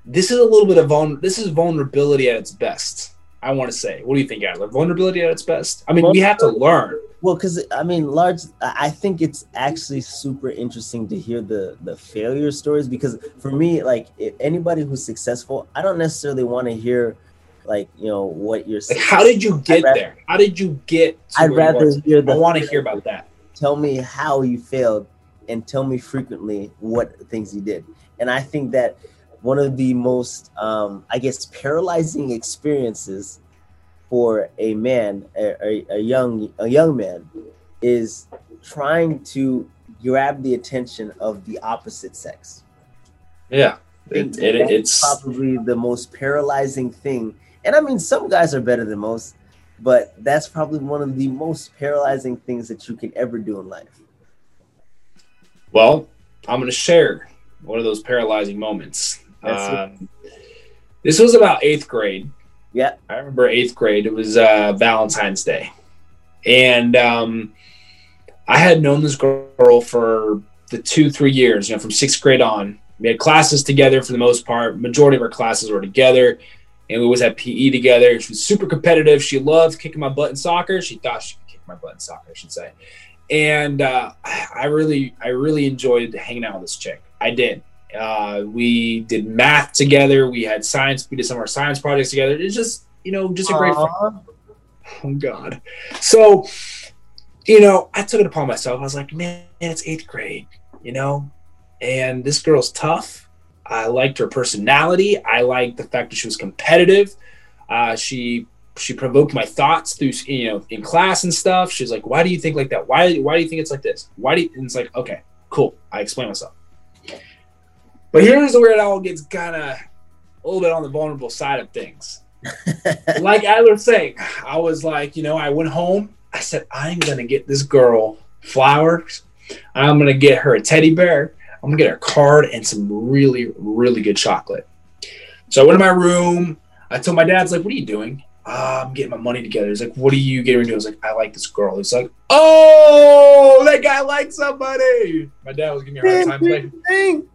this is a little bit of vul- this is vulnerability at its best. I want to say, what do you think, Adler? Vulnerability at its best. I mean, we have to learn. Well, because I mean, large. I think it's actually super interesting to hear the the failure stories because for me, like if anybody who's successful, I don't necessarily want to hear like you know what you're. Like, how did you get rather- there? How did you get? To I'd where rather hear the. I want to hear about that. Tell me how you failed, and tell me frequently what things you did. And I think that one of the most, um, I guess, paralyzing experiences for a man, a, a, a young a young man, is trying to grab the attention of the opposite sex. Yeah, I think it, it, it's probably the most paralyzing thing. And I mean, some guys are better than most, but that's probably one of the most paralyzing things that you can ever do in life. Well, I'm going to share one of those paralyzing moments. That's it. Um, this was about eighth grade. Yeah. I remember eighth grade. It was uh, Valentine's Day. And um, I had known this girl for the two, three years, you know, from sixth grade on. We had classes together for the most part. Majority of our classes were together. And we always had PE together. She was super competitive. She loved kicking my butt in soccer. She thought she could kick my butt in soccer, I should say and uh, I really, I really enjoyed hanging out with this chick. I did. Uh, we did math together. We had science. We did some of our science projects together. It's just, you know, just a great. friend. Oh God. So, you know, I took it upon myself. I was like, man, it's eighth grade, you know, and this girl's tough. I liked her personality. I liked the fact that she was competitive. Uh, she she provoked my thoughts through you know in class and stuff. She's like, "Why do you think like that? Why why do you think it's like this? Why do?" You? And it's like, okay, cool. I explain myself. But here's where it all gets kind of a little bit on the vulnerable side of things. like Adler was saying, I was like, you know, I went home. I said, I'm gonna get this girl flowers. I'm gonna get her a teddy bear. I'm gonna get her a card and some really, really good chocolate. So I went to my room. I told my dad's like, "What are you doing?" "Ah, I'm getting my money together. He's like, "What are you getting into?" I was like, "I like this girl." He's like, "Oh, that guy likes somebody." My dad was giving me a hard time. He's like, Dang,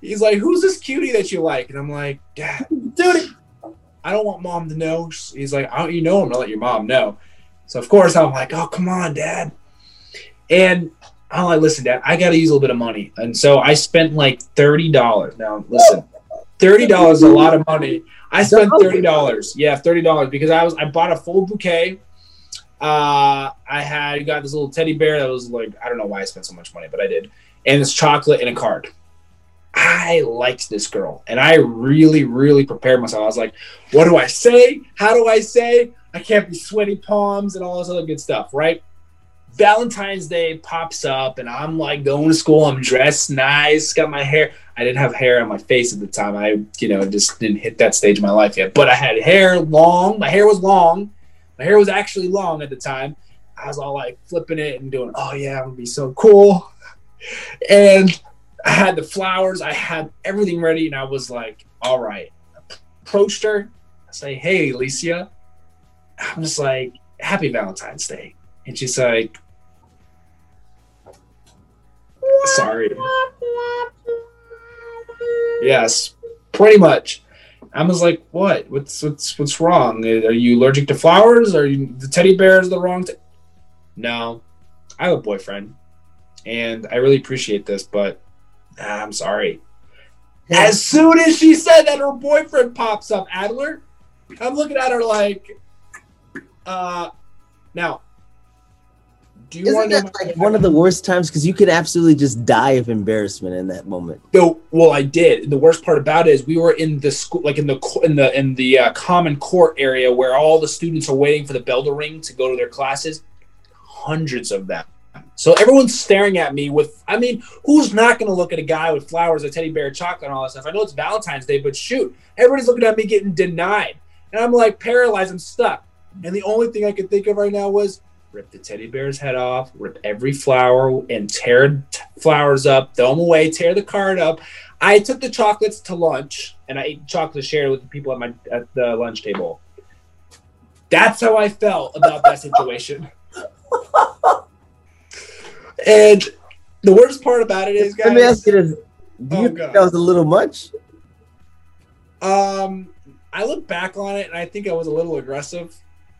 he's like, "Who's this cutie that you like?" And I'm like, "Dad, dude. I don't want mom to know." He's like, "I don't, you know, I'm gonna let your mom know." So of course I'm like, "Oh, come on, dad." And I'm like, "Listen, dad, I got to use a little bit of money," and so I spent like thirty dollars. Now listen, thirty dollars is a lot of money. I spent thirty dollars. Yeah, thirty dollars because I was I bought a full bouquet. Uh, I had got this little teddy bear that was like I don't know why I spent so much money, but I did, and this chocolate and a card. I liked this girl, and I really, really prepared myself. I was like, "What do I say? How do I say? I can't be sweaty palms and all this other good stuff, right?" Valentine's Day pops up, and I'm like going to school. I'm dressed nice, got my hair. I didn't have hair on my face at the time. I, you know, just didn't hit that stage of my life yet. But I had hair long. My hair was long. My hair was actually long at the time. I was all like flipping it and doing, oh yeah, I'm gonna be so cool. And I had the flowers. I had everything ready, and I was like, all right. Approached her. I say, hey, Alicia. I'm just like, happy Valentine's Day. And she's like, sorry. Yes, pretty much. I was like, "What? What's what's what's wrong? Are you allergic to flowers? Are you the teddy bear is the wrong?" T-? No, I have a boyfriend, and I really appreciate this, but ah, I'm sorry. As soon as she said that, her boyfriend pops up. Adler, I'm looking at her like, uh, now do you Isn't want to that like one of the worst times? Because you could absolutely just die of embarrassment in that moment. No, well, I did. The worst part about it is we were in the school, like in the in the in the uh, common court area where all the students are waiting for the bell to ring to go to their classes. Hundreds of them. So everyone's staring at me with. I mean, who's not going to look at a guy with flowers, a teddy bear, chocolate, and all that stuff? I know it's Valentine's Day, but shoot, everybody's looking at me getting denied, and I'm like paralyzed. I'm stuck, and the only thing I could think of right now was rip the teddy bear's head off, rip every flower, and tear t- flowers up, throw them away, tear the card up. I took the chocolates to lunch, and I ate chocolate shared with the people at my at the lunch table. That's how I felt about that situation. and the worst part about it is, guys. Let me ask you this: Do Oh, you God. think that was a little much? Um, I look back on it, and I think I was a little aggressive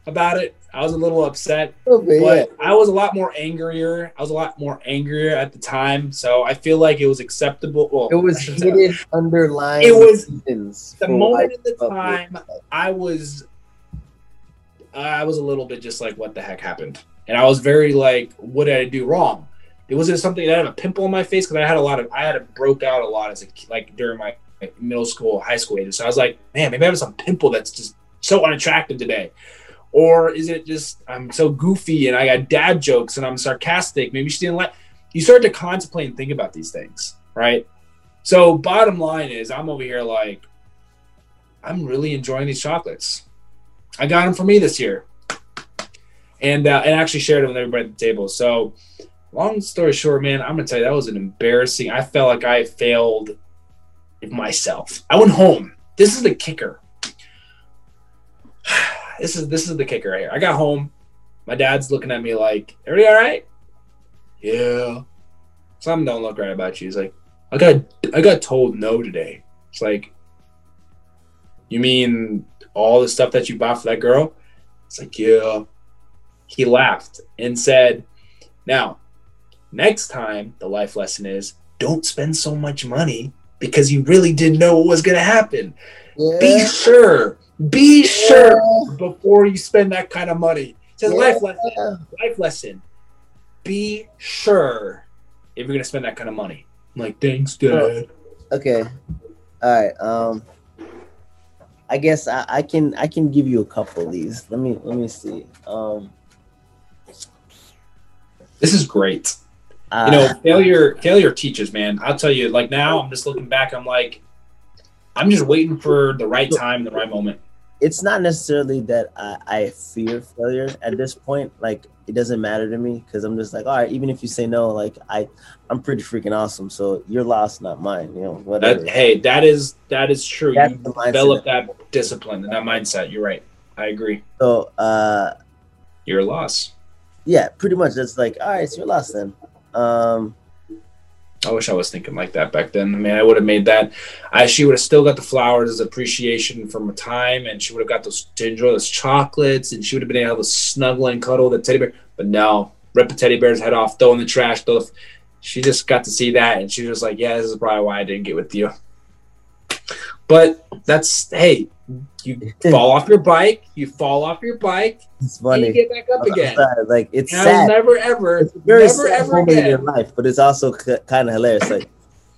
about it. I was a little upset. Okay, but I was a lot more angrier. I was a lot more angrier at the time, so I feel like it was acceptable. Well, It was I shouldn't say- hidden underlying. It was- the moment in the time. I was, I was a little bit just like, what the heck happened? And I was very like, what did I do wrong? It wasn't something that I had a pimple on my face because I had a lot of, I had a broke out a lot as a like during my middle school, high school ages. So I was like, man, maybe I have some pimple that's just so unattractive today. Or is it just I'm so goofy and I got dad jokes and I'm sarcastic? Maybe she didn't like. You start to contemplate and think about these things, right? So bottom line is, I'm over here like, I'm really enjoying these chocolates. I got them for me this year, and uh, and actually shared them with everybody at the table. So, long story short, man, I'm gonna tell you that was an embarrassing. I felt like I failed myself. I went home. This is the kicker. This is this is the kicker right here. I got home. My dad's looking at me like, "Everybody all right?" Yeah. Something don't look right about you. He's like, "I got I got told no today." It's like, you mean all the stuff that you bought for that girl? It's like, yeah. He laughed and said, now, next time, the life lesson is don't spend so much money because you really didn't know what was going to happen. Be sure, be sure before you spend that kind of money. It's a life lesson. Life lesson. Be sure if you're going to spend that kind of money. I'm like, thanks, Dad. Okay. All right. Um. I guess I, I can I can give you a couple of these. Let me let me see. Um. This is great. Uh, you know failure failure teaches man i'll tell you like now i'm just looking back i'm like i'm just waiting for the right time the right moment it's not necessarily that I, I fear failure at this point. Like it doesn't matter to me because I'm just like, all right, even if you say no, like I, I'm pretty freaking awesome. So your loss, not mine. You know, whatever. that, hey that is that is true That's you develop that discipline and that mindset you're right i agree So uh, you're a loss yeah, pretty much. It's like, all right, it's your loss then. Um, i wish i was thinking like that back then i mean i would have made that i she would have still got the flowers as appreciation from a time and she would have got those to enjoy those chocolates and she would have been able to snuggle and cuddle the teddy bear but no rip the teddy bear's head off throw in the trash throw the, she just got to see that and she was like yeah this is probably why i didn't get with you but that's hey you fall off your bike you fall off your bike it's and funny. you get back up again Like it's and sad. never ever It's very never sad ever moment in your again life, but it's also kind of hilarious. Like,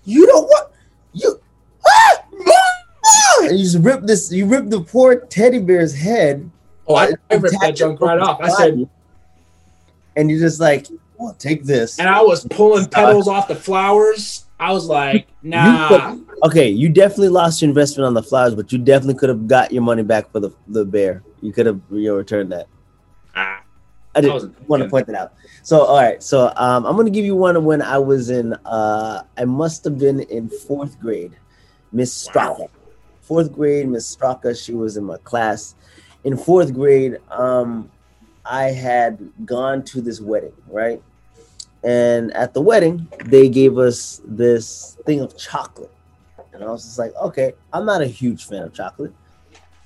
you know what? You ah! Ah! and you just rip this. You rip the poor teddy bear's head. oh i, I ripped that junk right off i said and you're just like, well, take this. And I was pulling petals off the flowers. I was like, nah. Okay, you definitely lost your investment on the flowers, but you definitely could have got your money back for the, the bear. You could have you know, returned that. Ah, I didn't want to point that out. So, all right. So, um, I'm going to give you one when I was in, uh, I must have been in fourth grade. Miss Straka. Wow. Fourth grade, Miss Straka, she was in my class. In fourth grade, um, I had gone to this wedding, right? And at the wedding, they gave us this thing of chocolate. And I was just like, okay, I'm not a huge fan of chocolate,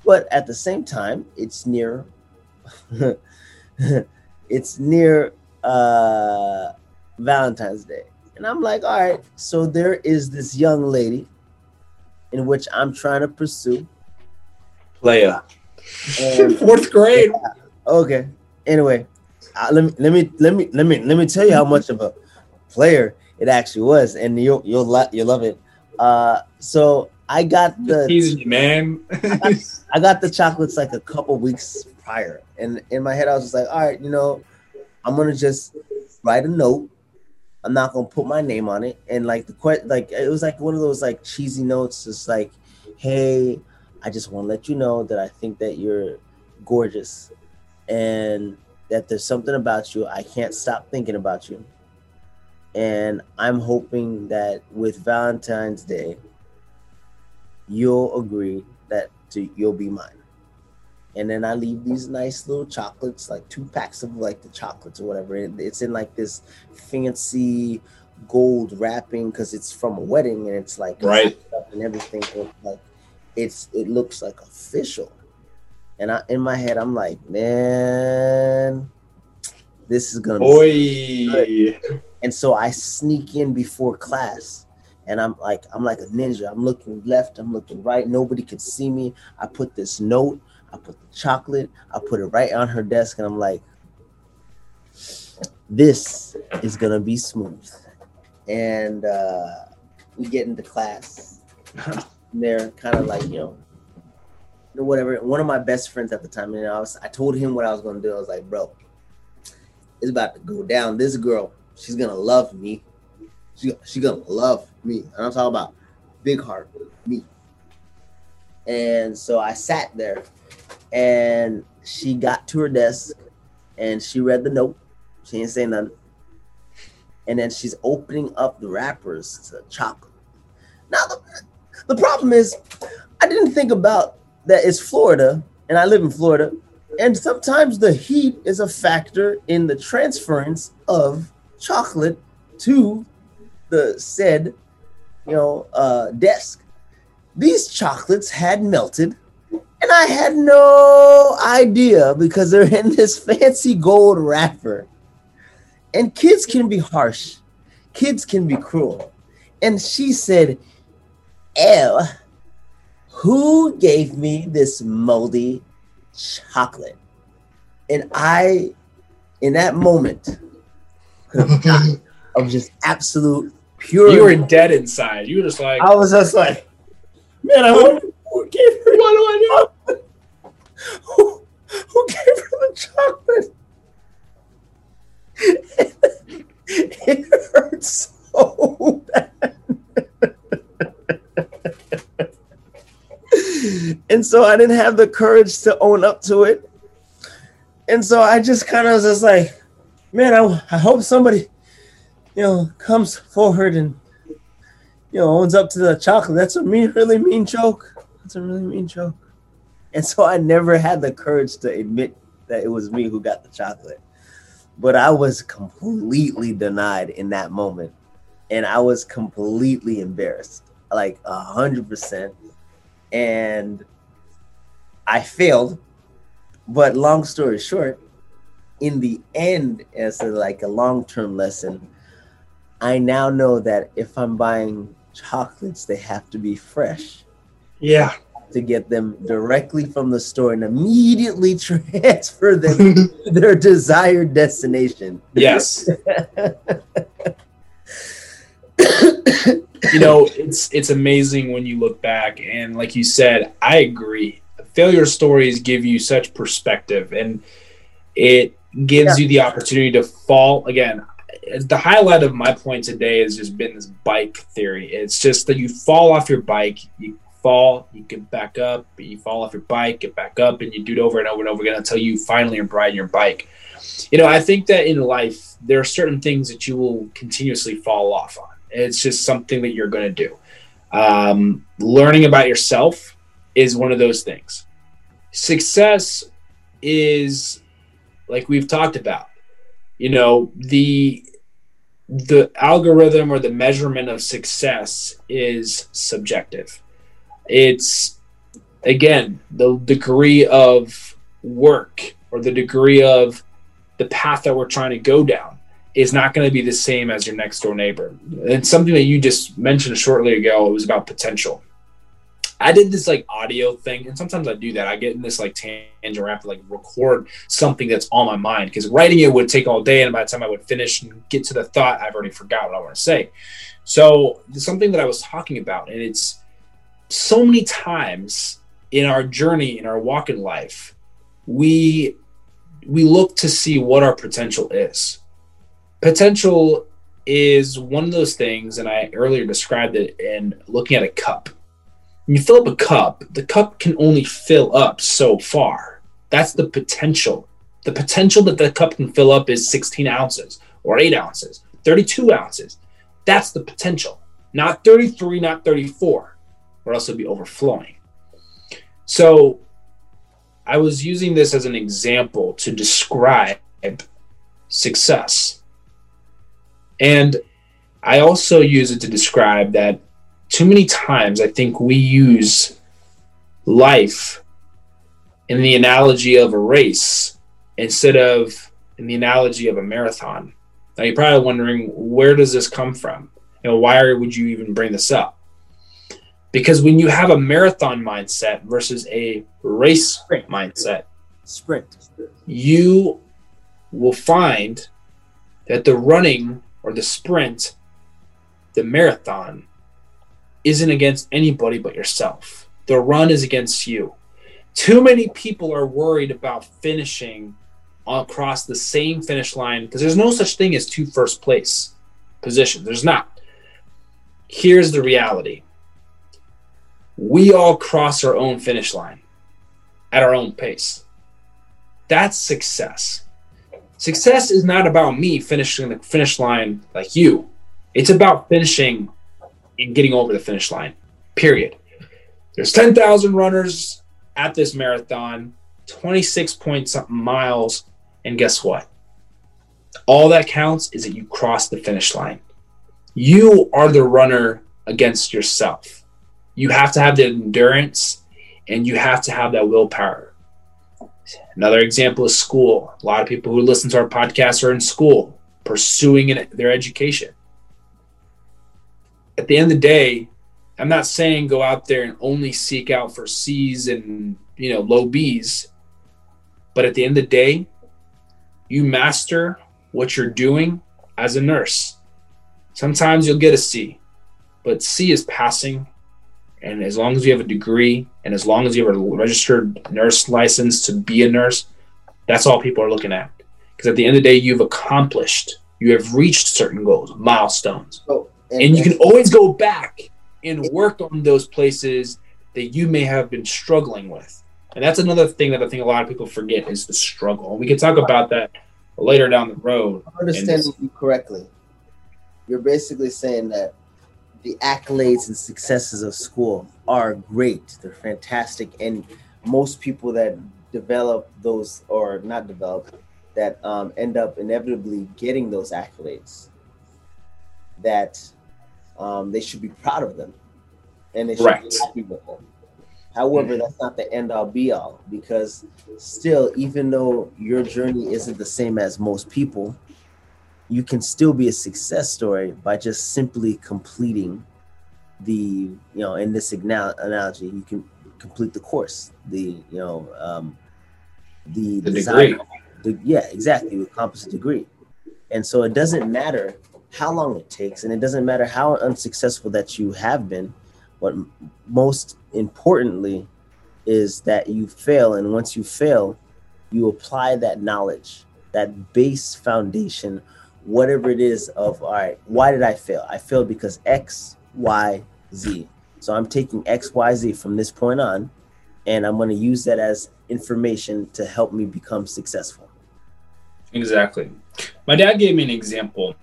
but at the same time, it's near it's near uh Valentine's Day. And I'm like, all right, so there is this young lady in which I'm trying to pursue. Leia. Fourth grade. Yeah, okay. Anyway, uh, let me let me let me let me let me tell you how much of a player it actually was, and you'll you'll lo- you'll love it. Uh, so I got the man. I, got, I got the chocolates like a couple weeks prior, and in my head I was just like, all right, you know, I'm gonna just write a note. I'm not gonna put my name on it, and like the que- like it was like one of those like cheesy notes, just like, hey, I just want to let you know that I think that you're gorgeous, and that there's something about you. I can't stop thinking about you. And I'm hoping that with Valentine's Day, you'll agree that to, you'll be mine. And then I leave these nice little chocolates, like two packs of like the chocolates or whatever. It's in like this fancy gold wrapping because it's from a wedding and it's like right and everything. like it's it looks like official. And I, in my head, I'm like, man, this is gonna Boy. be good. And so I sneak in before class, and I'm like, I'm like a ninja. I'm looking left, I'm looking right. Nobody can see me. I put this note, I put the chocolate, I put it right on her desk, and I'm like, this is gonna be smooth. And uh, we get into class. they're kind of like, you know, whatever. One of my best friends at the time, and I was, I told him what I was gonna do. I was like, bro, it's about to go down. This girl, she's gonna love me. She she gonna love me. And I'm talking about big heart me. And so I sat there, and she got to her desk, and she read the note. She didn't say nothing. And then she's opening up the wrappers to chocolate. Now the, the problem is, I didn't think about that it's Florida and I live in Florida. And sometimes the heat is a factor in the transference of chocolate to the said, you know, uh, desk. These chocolates had melted, and I had no idea because they're in this fancy gold wrapper. And kids can be harsh, kids can be cruel. And she said, Ew, who gave me this moldy chocolate? And I, in that moment of just absolute pure. You were dead inside. You were just like. I was just like, man, I wonder who gave her. What do I know? Who, who gave her the chocolate? it hurts so bad. and so I didn't have the courage to own up to it. And so I just kind of was just like, man, I, I hope somebody, you know, comes forward and, you know, owns up to the chocolate. That's a mean, really mean joke. That's a really mean joke. And so I never had the courage to admit that it was me who got the chocolate. But I was completely denied in that moment. And I was completely embarrassed, like a hundred percent and I failed. But long story short, in the end, as a, like a long term lesson, I now know that if I'm buying chocolates, they have to be fresh. Yeah. To get them directly from the store and immediately transfer them to their desired destination. Yes. you know, it's it's amazing when you look back and like you said, I agree. Failure stories give you such perspective and it gives yeah. you the opportunity to fall again. The highlight of my point today has just been this bike theory. It's just that you fall off your bike, you fall, you get back up, you fall off your bike, get back up, and you do it over and over and over again until you finally are riding your bike. You know, I think that in life there are certain things that you will continuously fall off on. It's just something that you're going to do. Um, learning about yourself is one of those things. Success is like we've talked about. You know, the the algorithm or the measurement of success is subjective. It's again the degree of work or the degree of the path that we're trying to go down is not going to be the same as your next door neighbor. And something that you just mentioned shortly ago it was about potential. I did this like audio thing, and sometimes I do that. I get in this like tangent where I have to like record something that's on my mind because writing it would take all day, and by the time I would finish and get to the thought, I've already forgot what I want to say. So something that I was talking about, and it's so many times in our journey in our walk in life, we we look to see what our potential is. Potential is one of those things, and I earlier described it in looking at a cup when you fill up a cup, the cup can only fill up so far. That's the potential. The potential that the cup can fill up is 16 ounces or 8 ounces, 32 ounces. That's the potential, not 33, not 34, or else it'd be overflowing. So I was using this as an example to describe success. And I also use it to describe that too many times I think we use life in the analogy of a race instead of in the analogy of a marathon. Now you're probably wondering where does this come from? You know, why would you even bring this up? Because when you have a marathon mindset versus a race sprint mindset, sprint, you will find that the running or the sprint, the marathon isn't against anybody but yourself. The run is against you. Too many people are worried about finishing across the same finish line because there's no such thing as two first place positions. There's not. Here's the reality we all cross our own finish line at our own pace. That's success. Success is not about me finishing the finish line like you. It's about finishing and getting over the finish line. Period. There's 10,000 runners at this marathon, 26 point something miles, and guess what? All that counts is that you cross the finish line. You are the runner against yourself. You have to have the endurance and you have to have that willpower. Another example is school. A lot of people who listen to our podcast are in school pursuing their education at the end of the day, I'm not saying go out there and only seek out for C's and you know low B's, but at the end of the day, you master what you're doing as a nurse. Sometimes you'll get a C, but C is passing. And as long as you have a degree and as long as you have a registered nurse license to be a nurse, that's all people are looking at. Because at the end of the day, you've accomplished, you have reached certain goals, milestones. And, and you can always go back and work on those places that you may have been struggling with. And that's another thing that I think a lot of people forget is the struggle. And we can talk about that later down the road. i Understanding you correctly, you're basically saying that the accolades and successes of school are great. They're fantastic. And most people that develop those or not develop that um, end up inevitably getting those accolades that um, they should be proud of them and they should be happy with them. However, that's not the end all be all because still, even though your journey isn't the same as most people, you can still be a success story by just simply completing the, you know, in this analogy, you can complete the course, the, you know, um, the, the design, degree. The, yeah, exactly, you accomplish a degree. And so it doesn't matter how long it takes, and it doesn't matter how unsuccessful that you have been. What most importantly is that you fail, and once you fail, you apply that knowledge that base foundation, whatever it is of all right, why did I fail? I failed because X, Y, Z. So I'm taking X, Y, Z from this point on, and I'm going to use that as information to help me become successful. Exactly. My dad gave me an example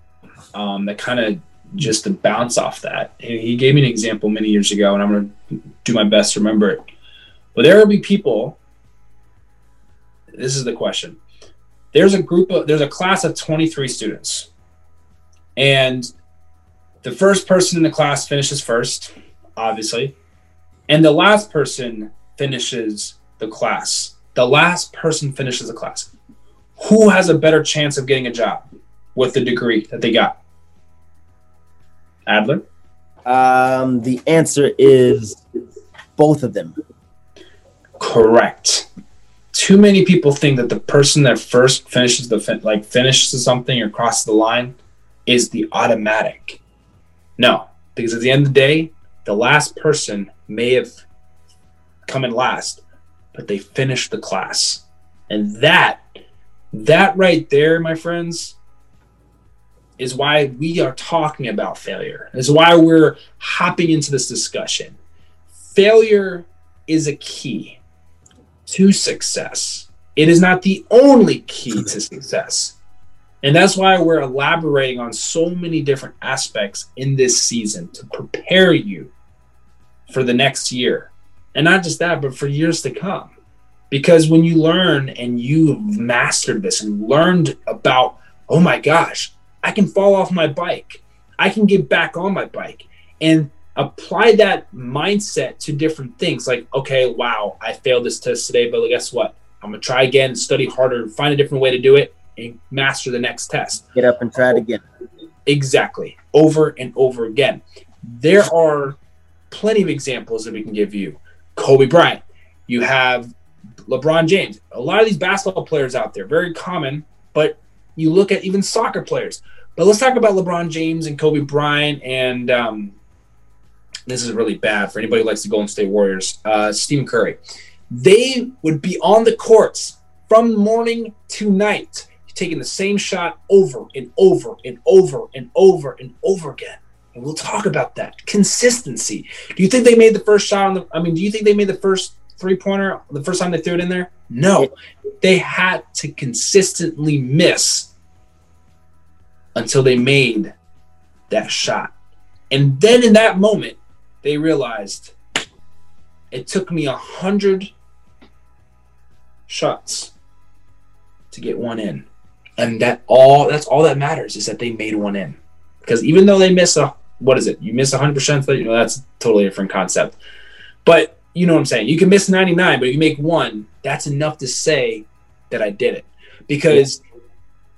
um, that kind of just to bounce off that. He gave me an example many years ago, and I'm going to do my best to remember it. But there will be people. This is the question. There's a group of there's a class of 23 students, and the first person in the class finishes first, obviously, and the last person finishes the class. The last person finishes the class. Who has a better chance of getting a job with the degree that they got? Adler? Um, the answer is both of them. Correct. Too many people think that the person that first finishes the fin- like finishes something or crosses the line is the automatic. No, because at the end of the day, the last person may have come in last, but they finished the class. And that that right there, my friends, is why we are talking about failure. Is why we're hopping into this discussion. Failure is a key to success. It is not the only key to success. And that's why we're elaborating on so many different aspects in this season to prepare you for the next year. And not just that, but for years to come. Because when you learn and you've mastered this and learned about, oh my gosh, I can fall off my bike. I can get back on my bike and apply that mindset to different things. Like, okay, wow, I failed this test today, but guess what? I'm gonna try again, study harder, find a different way to do it, and master the next test. Get up and try it again. Exactly, over and over again. There are plenty of examples that we can give you. Kobe Bryant, you have LeBron James. A lot of these basketball players out there, very common, but you look at even soccer players. But let's talk about LeBron James and Kobe Bryant and um, this is really bad for anybody who likes the Golden State Warriors. Uh, Stephen Curry, they would be on the courts from morning to night, taking the same shot over and over and over and over and over again. And we'll talk about that consistency. Do you think they made the first shot on the? I mean, do you think they made the first three pointer the first time they threw it in there? No, they had to consistently miss until they made that shot. And then in that moment, they realized it took me a hundred shots to get one in. And that all that's all that matters is that they made one in. Because even though they miss a what is it? You miss 100%, you know, that's totally a different concept. But you know what I'm saying? You can miss 99, but you make one, that's enough to say that I did it. Because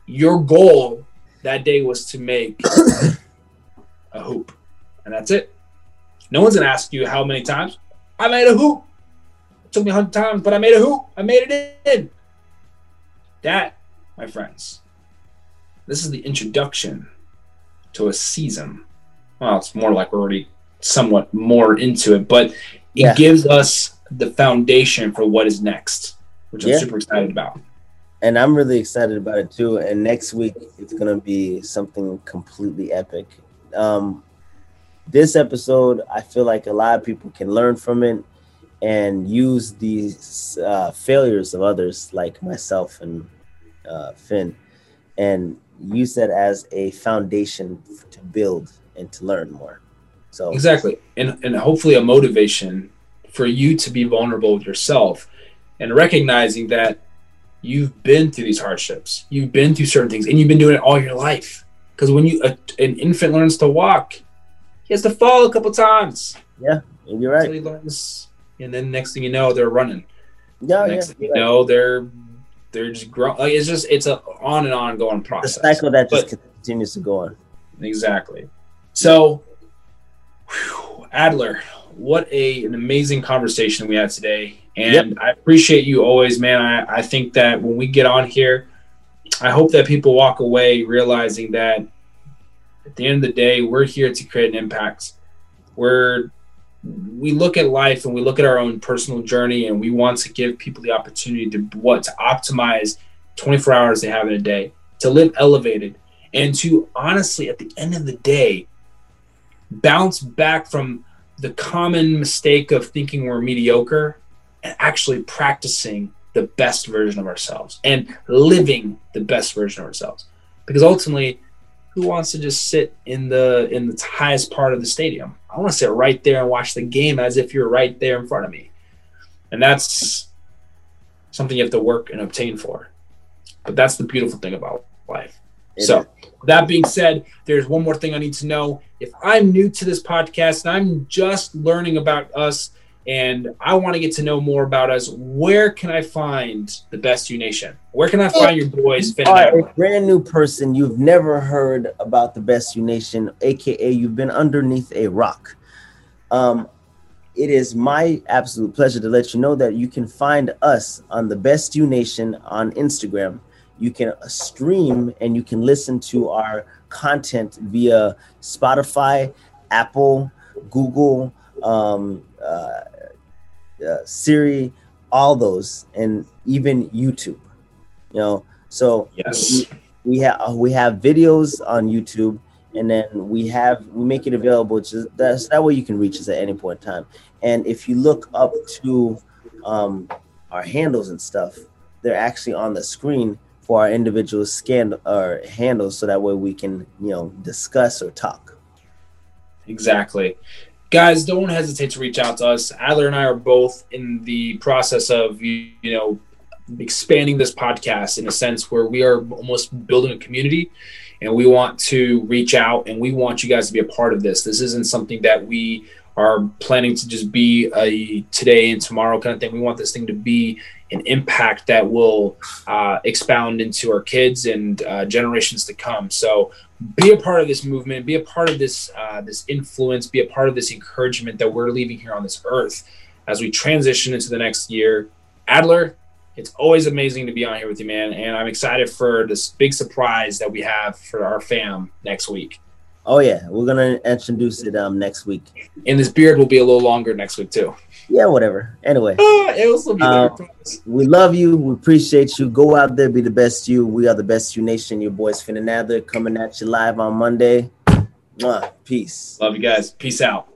your goal that day was to make a hoop. And that's it. No one's gonna ask you how many times. I made a hoop. It took me a hundred times, but I made a hoop. I made it in. That, my friends, this is the introduction to a season. Well, it's more like we're already somewhat more into it, but it yeah. gives us the foundation for what is next, which I'm super excited about and I'm really excited about it too. And next week it's gonna be something completely epic. Um, this episode, I feel like a lot of people can learn from it and use these uh, failures of others, like myself and uh, Finn, and use that as a foundation to build and to learn more. So exactly, and and hopefully a motivation for you to be vulnerable with yourself and recognizing that you've been through these hardships. You've been through certain things, and you've been doing it all your life. Because when you a, an infant learns to walk, he has to fall a couple times. Yeah, you're right. Until he learns, and then next thing you know, they're running. Yeah, next yeah, thing you right. know, they're they're just growing. Like it's just it's a on and on going process. The cycle that just but, continues to go on. Exactly. So, whew, Adler, what a an amazing conversation we had today. And yep. I appreciate you always, man. I, I think that when we get on here, I hope that people walk away realizing that at the end of the day, we're here to create an impact. We're we look at life and we look at our own personal journey and we want to give people the opportunity to what to optimize 24 hours they have in a day, to live elevated, and to honestly, at the end of the day, bounce back from the common mistake of thinking we're mediocre and actually practicing the best version of ourselves and living the best version of ourselves. Because ultimately, who wants to just sit in the in the highest part of the stadium? I want to sit right there and watch the game as if you're right there in front of me. And that's something you have to work and obtain for. But that's the beautiful thing about life. It so, is. that being said, there's one more thing I need to know. If I'm new to this podcast and I'm just learning about us and I want to get to know more about us, where can I find the best U Nation? Where can I find your boys? You are a brand new person. You've never heard about the best U Nation, aka you've been underneath a rock. Um, it is my absolute pleasure to let you know that you can find us on the Best U Nation on Instagram. You can stream and you can listen to our content via Spotify, Apple, Google, um, uh, uh, Siri, all those, and even YouTube. You know, so yes, we, we have we have videos on YouTube and then we have we make it available just that's that way you can reach us at any point in time. And if you look up to um, our handles and stuff they're actually on the screen for our individual scan or handles so that way we can you know discuss or talk. Exactly guys don't hesitate to reach out to us adler and i are both in the process of you know expanding this podcast in a sense where we are almost building a community and we want to reach out and we want you guys to be a part of this. This isn't something that we are planning to just be a today and tomorrow kind of thing. We want this thing to be an impact that will uh, expound into our kids and uh, generations to come. So be a part of this movement, be a part of this uh, this influence, be a part of this encouragement that we're leaving here on this earth as we transition into the next year. Adler, it's always amazing to be on here with you, man. And I'm excited for this big surprise that we have for our fam next week. Oh yeah, we're gonna introduce it um next week. And this beard will be a little longer next week too. Yeah, whatever. Anyway, um, we love you. We appreciate you. Go out there, be the best you. We are the best you nation. Your boys Finn and Adler coming at you live on Monday. Mwah. Peace. Love you guys. Peace out.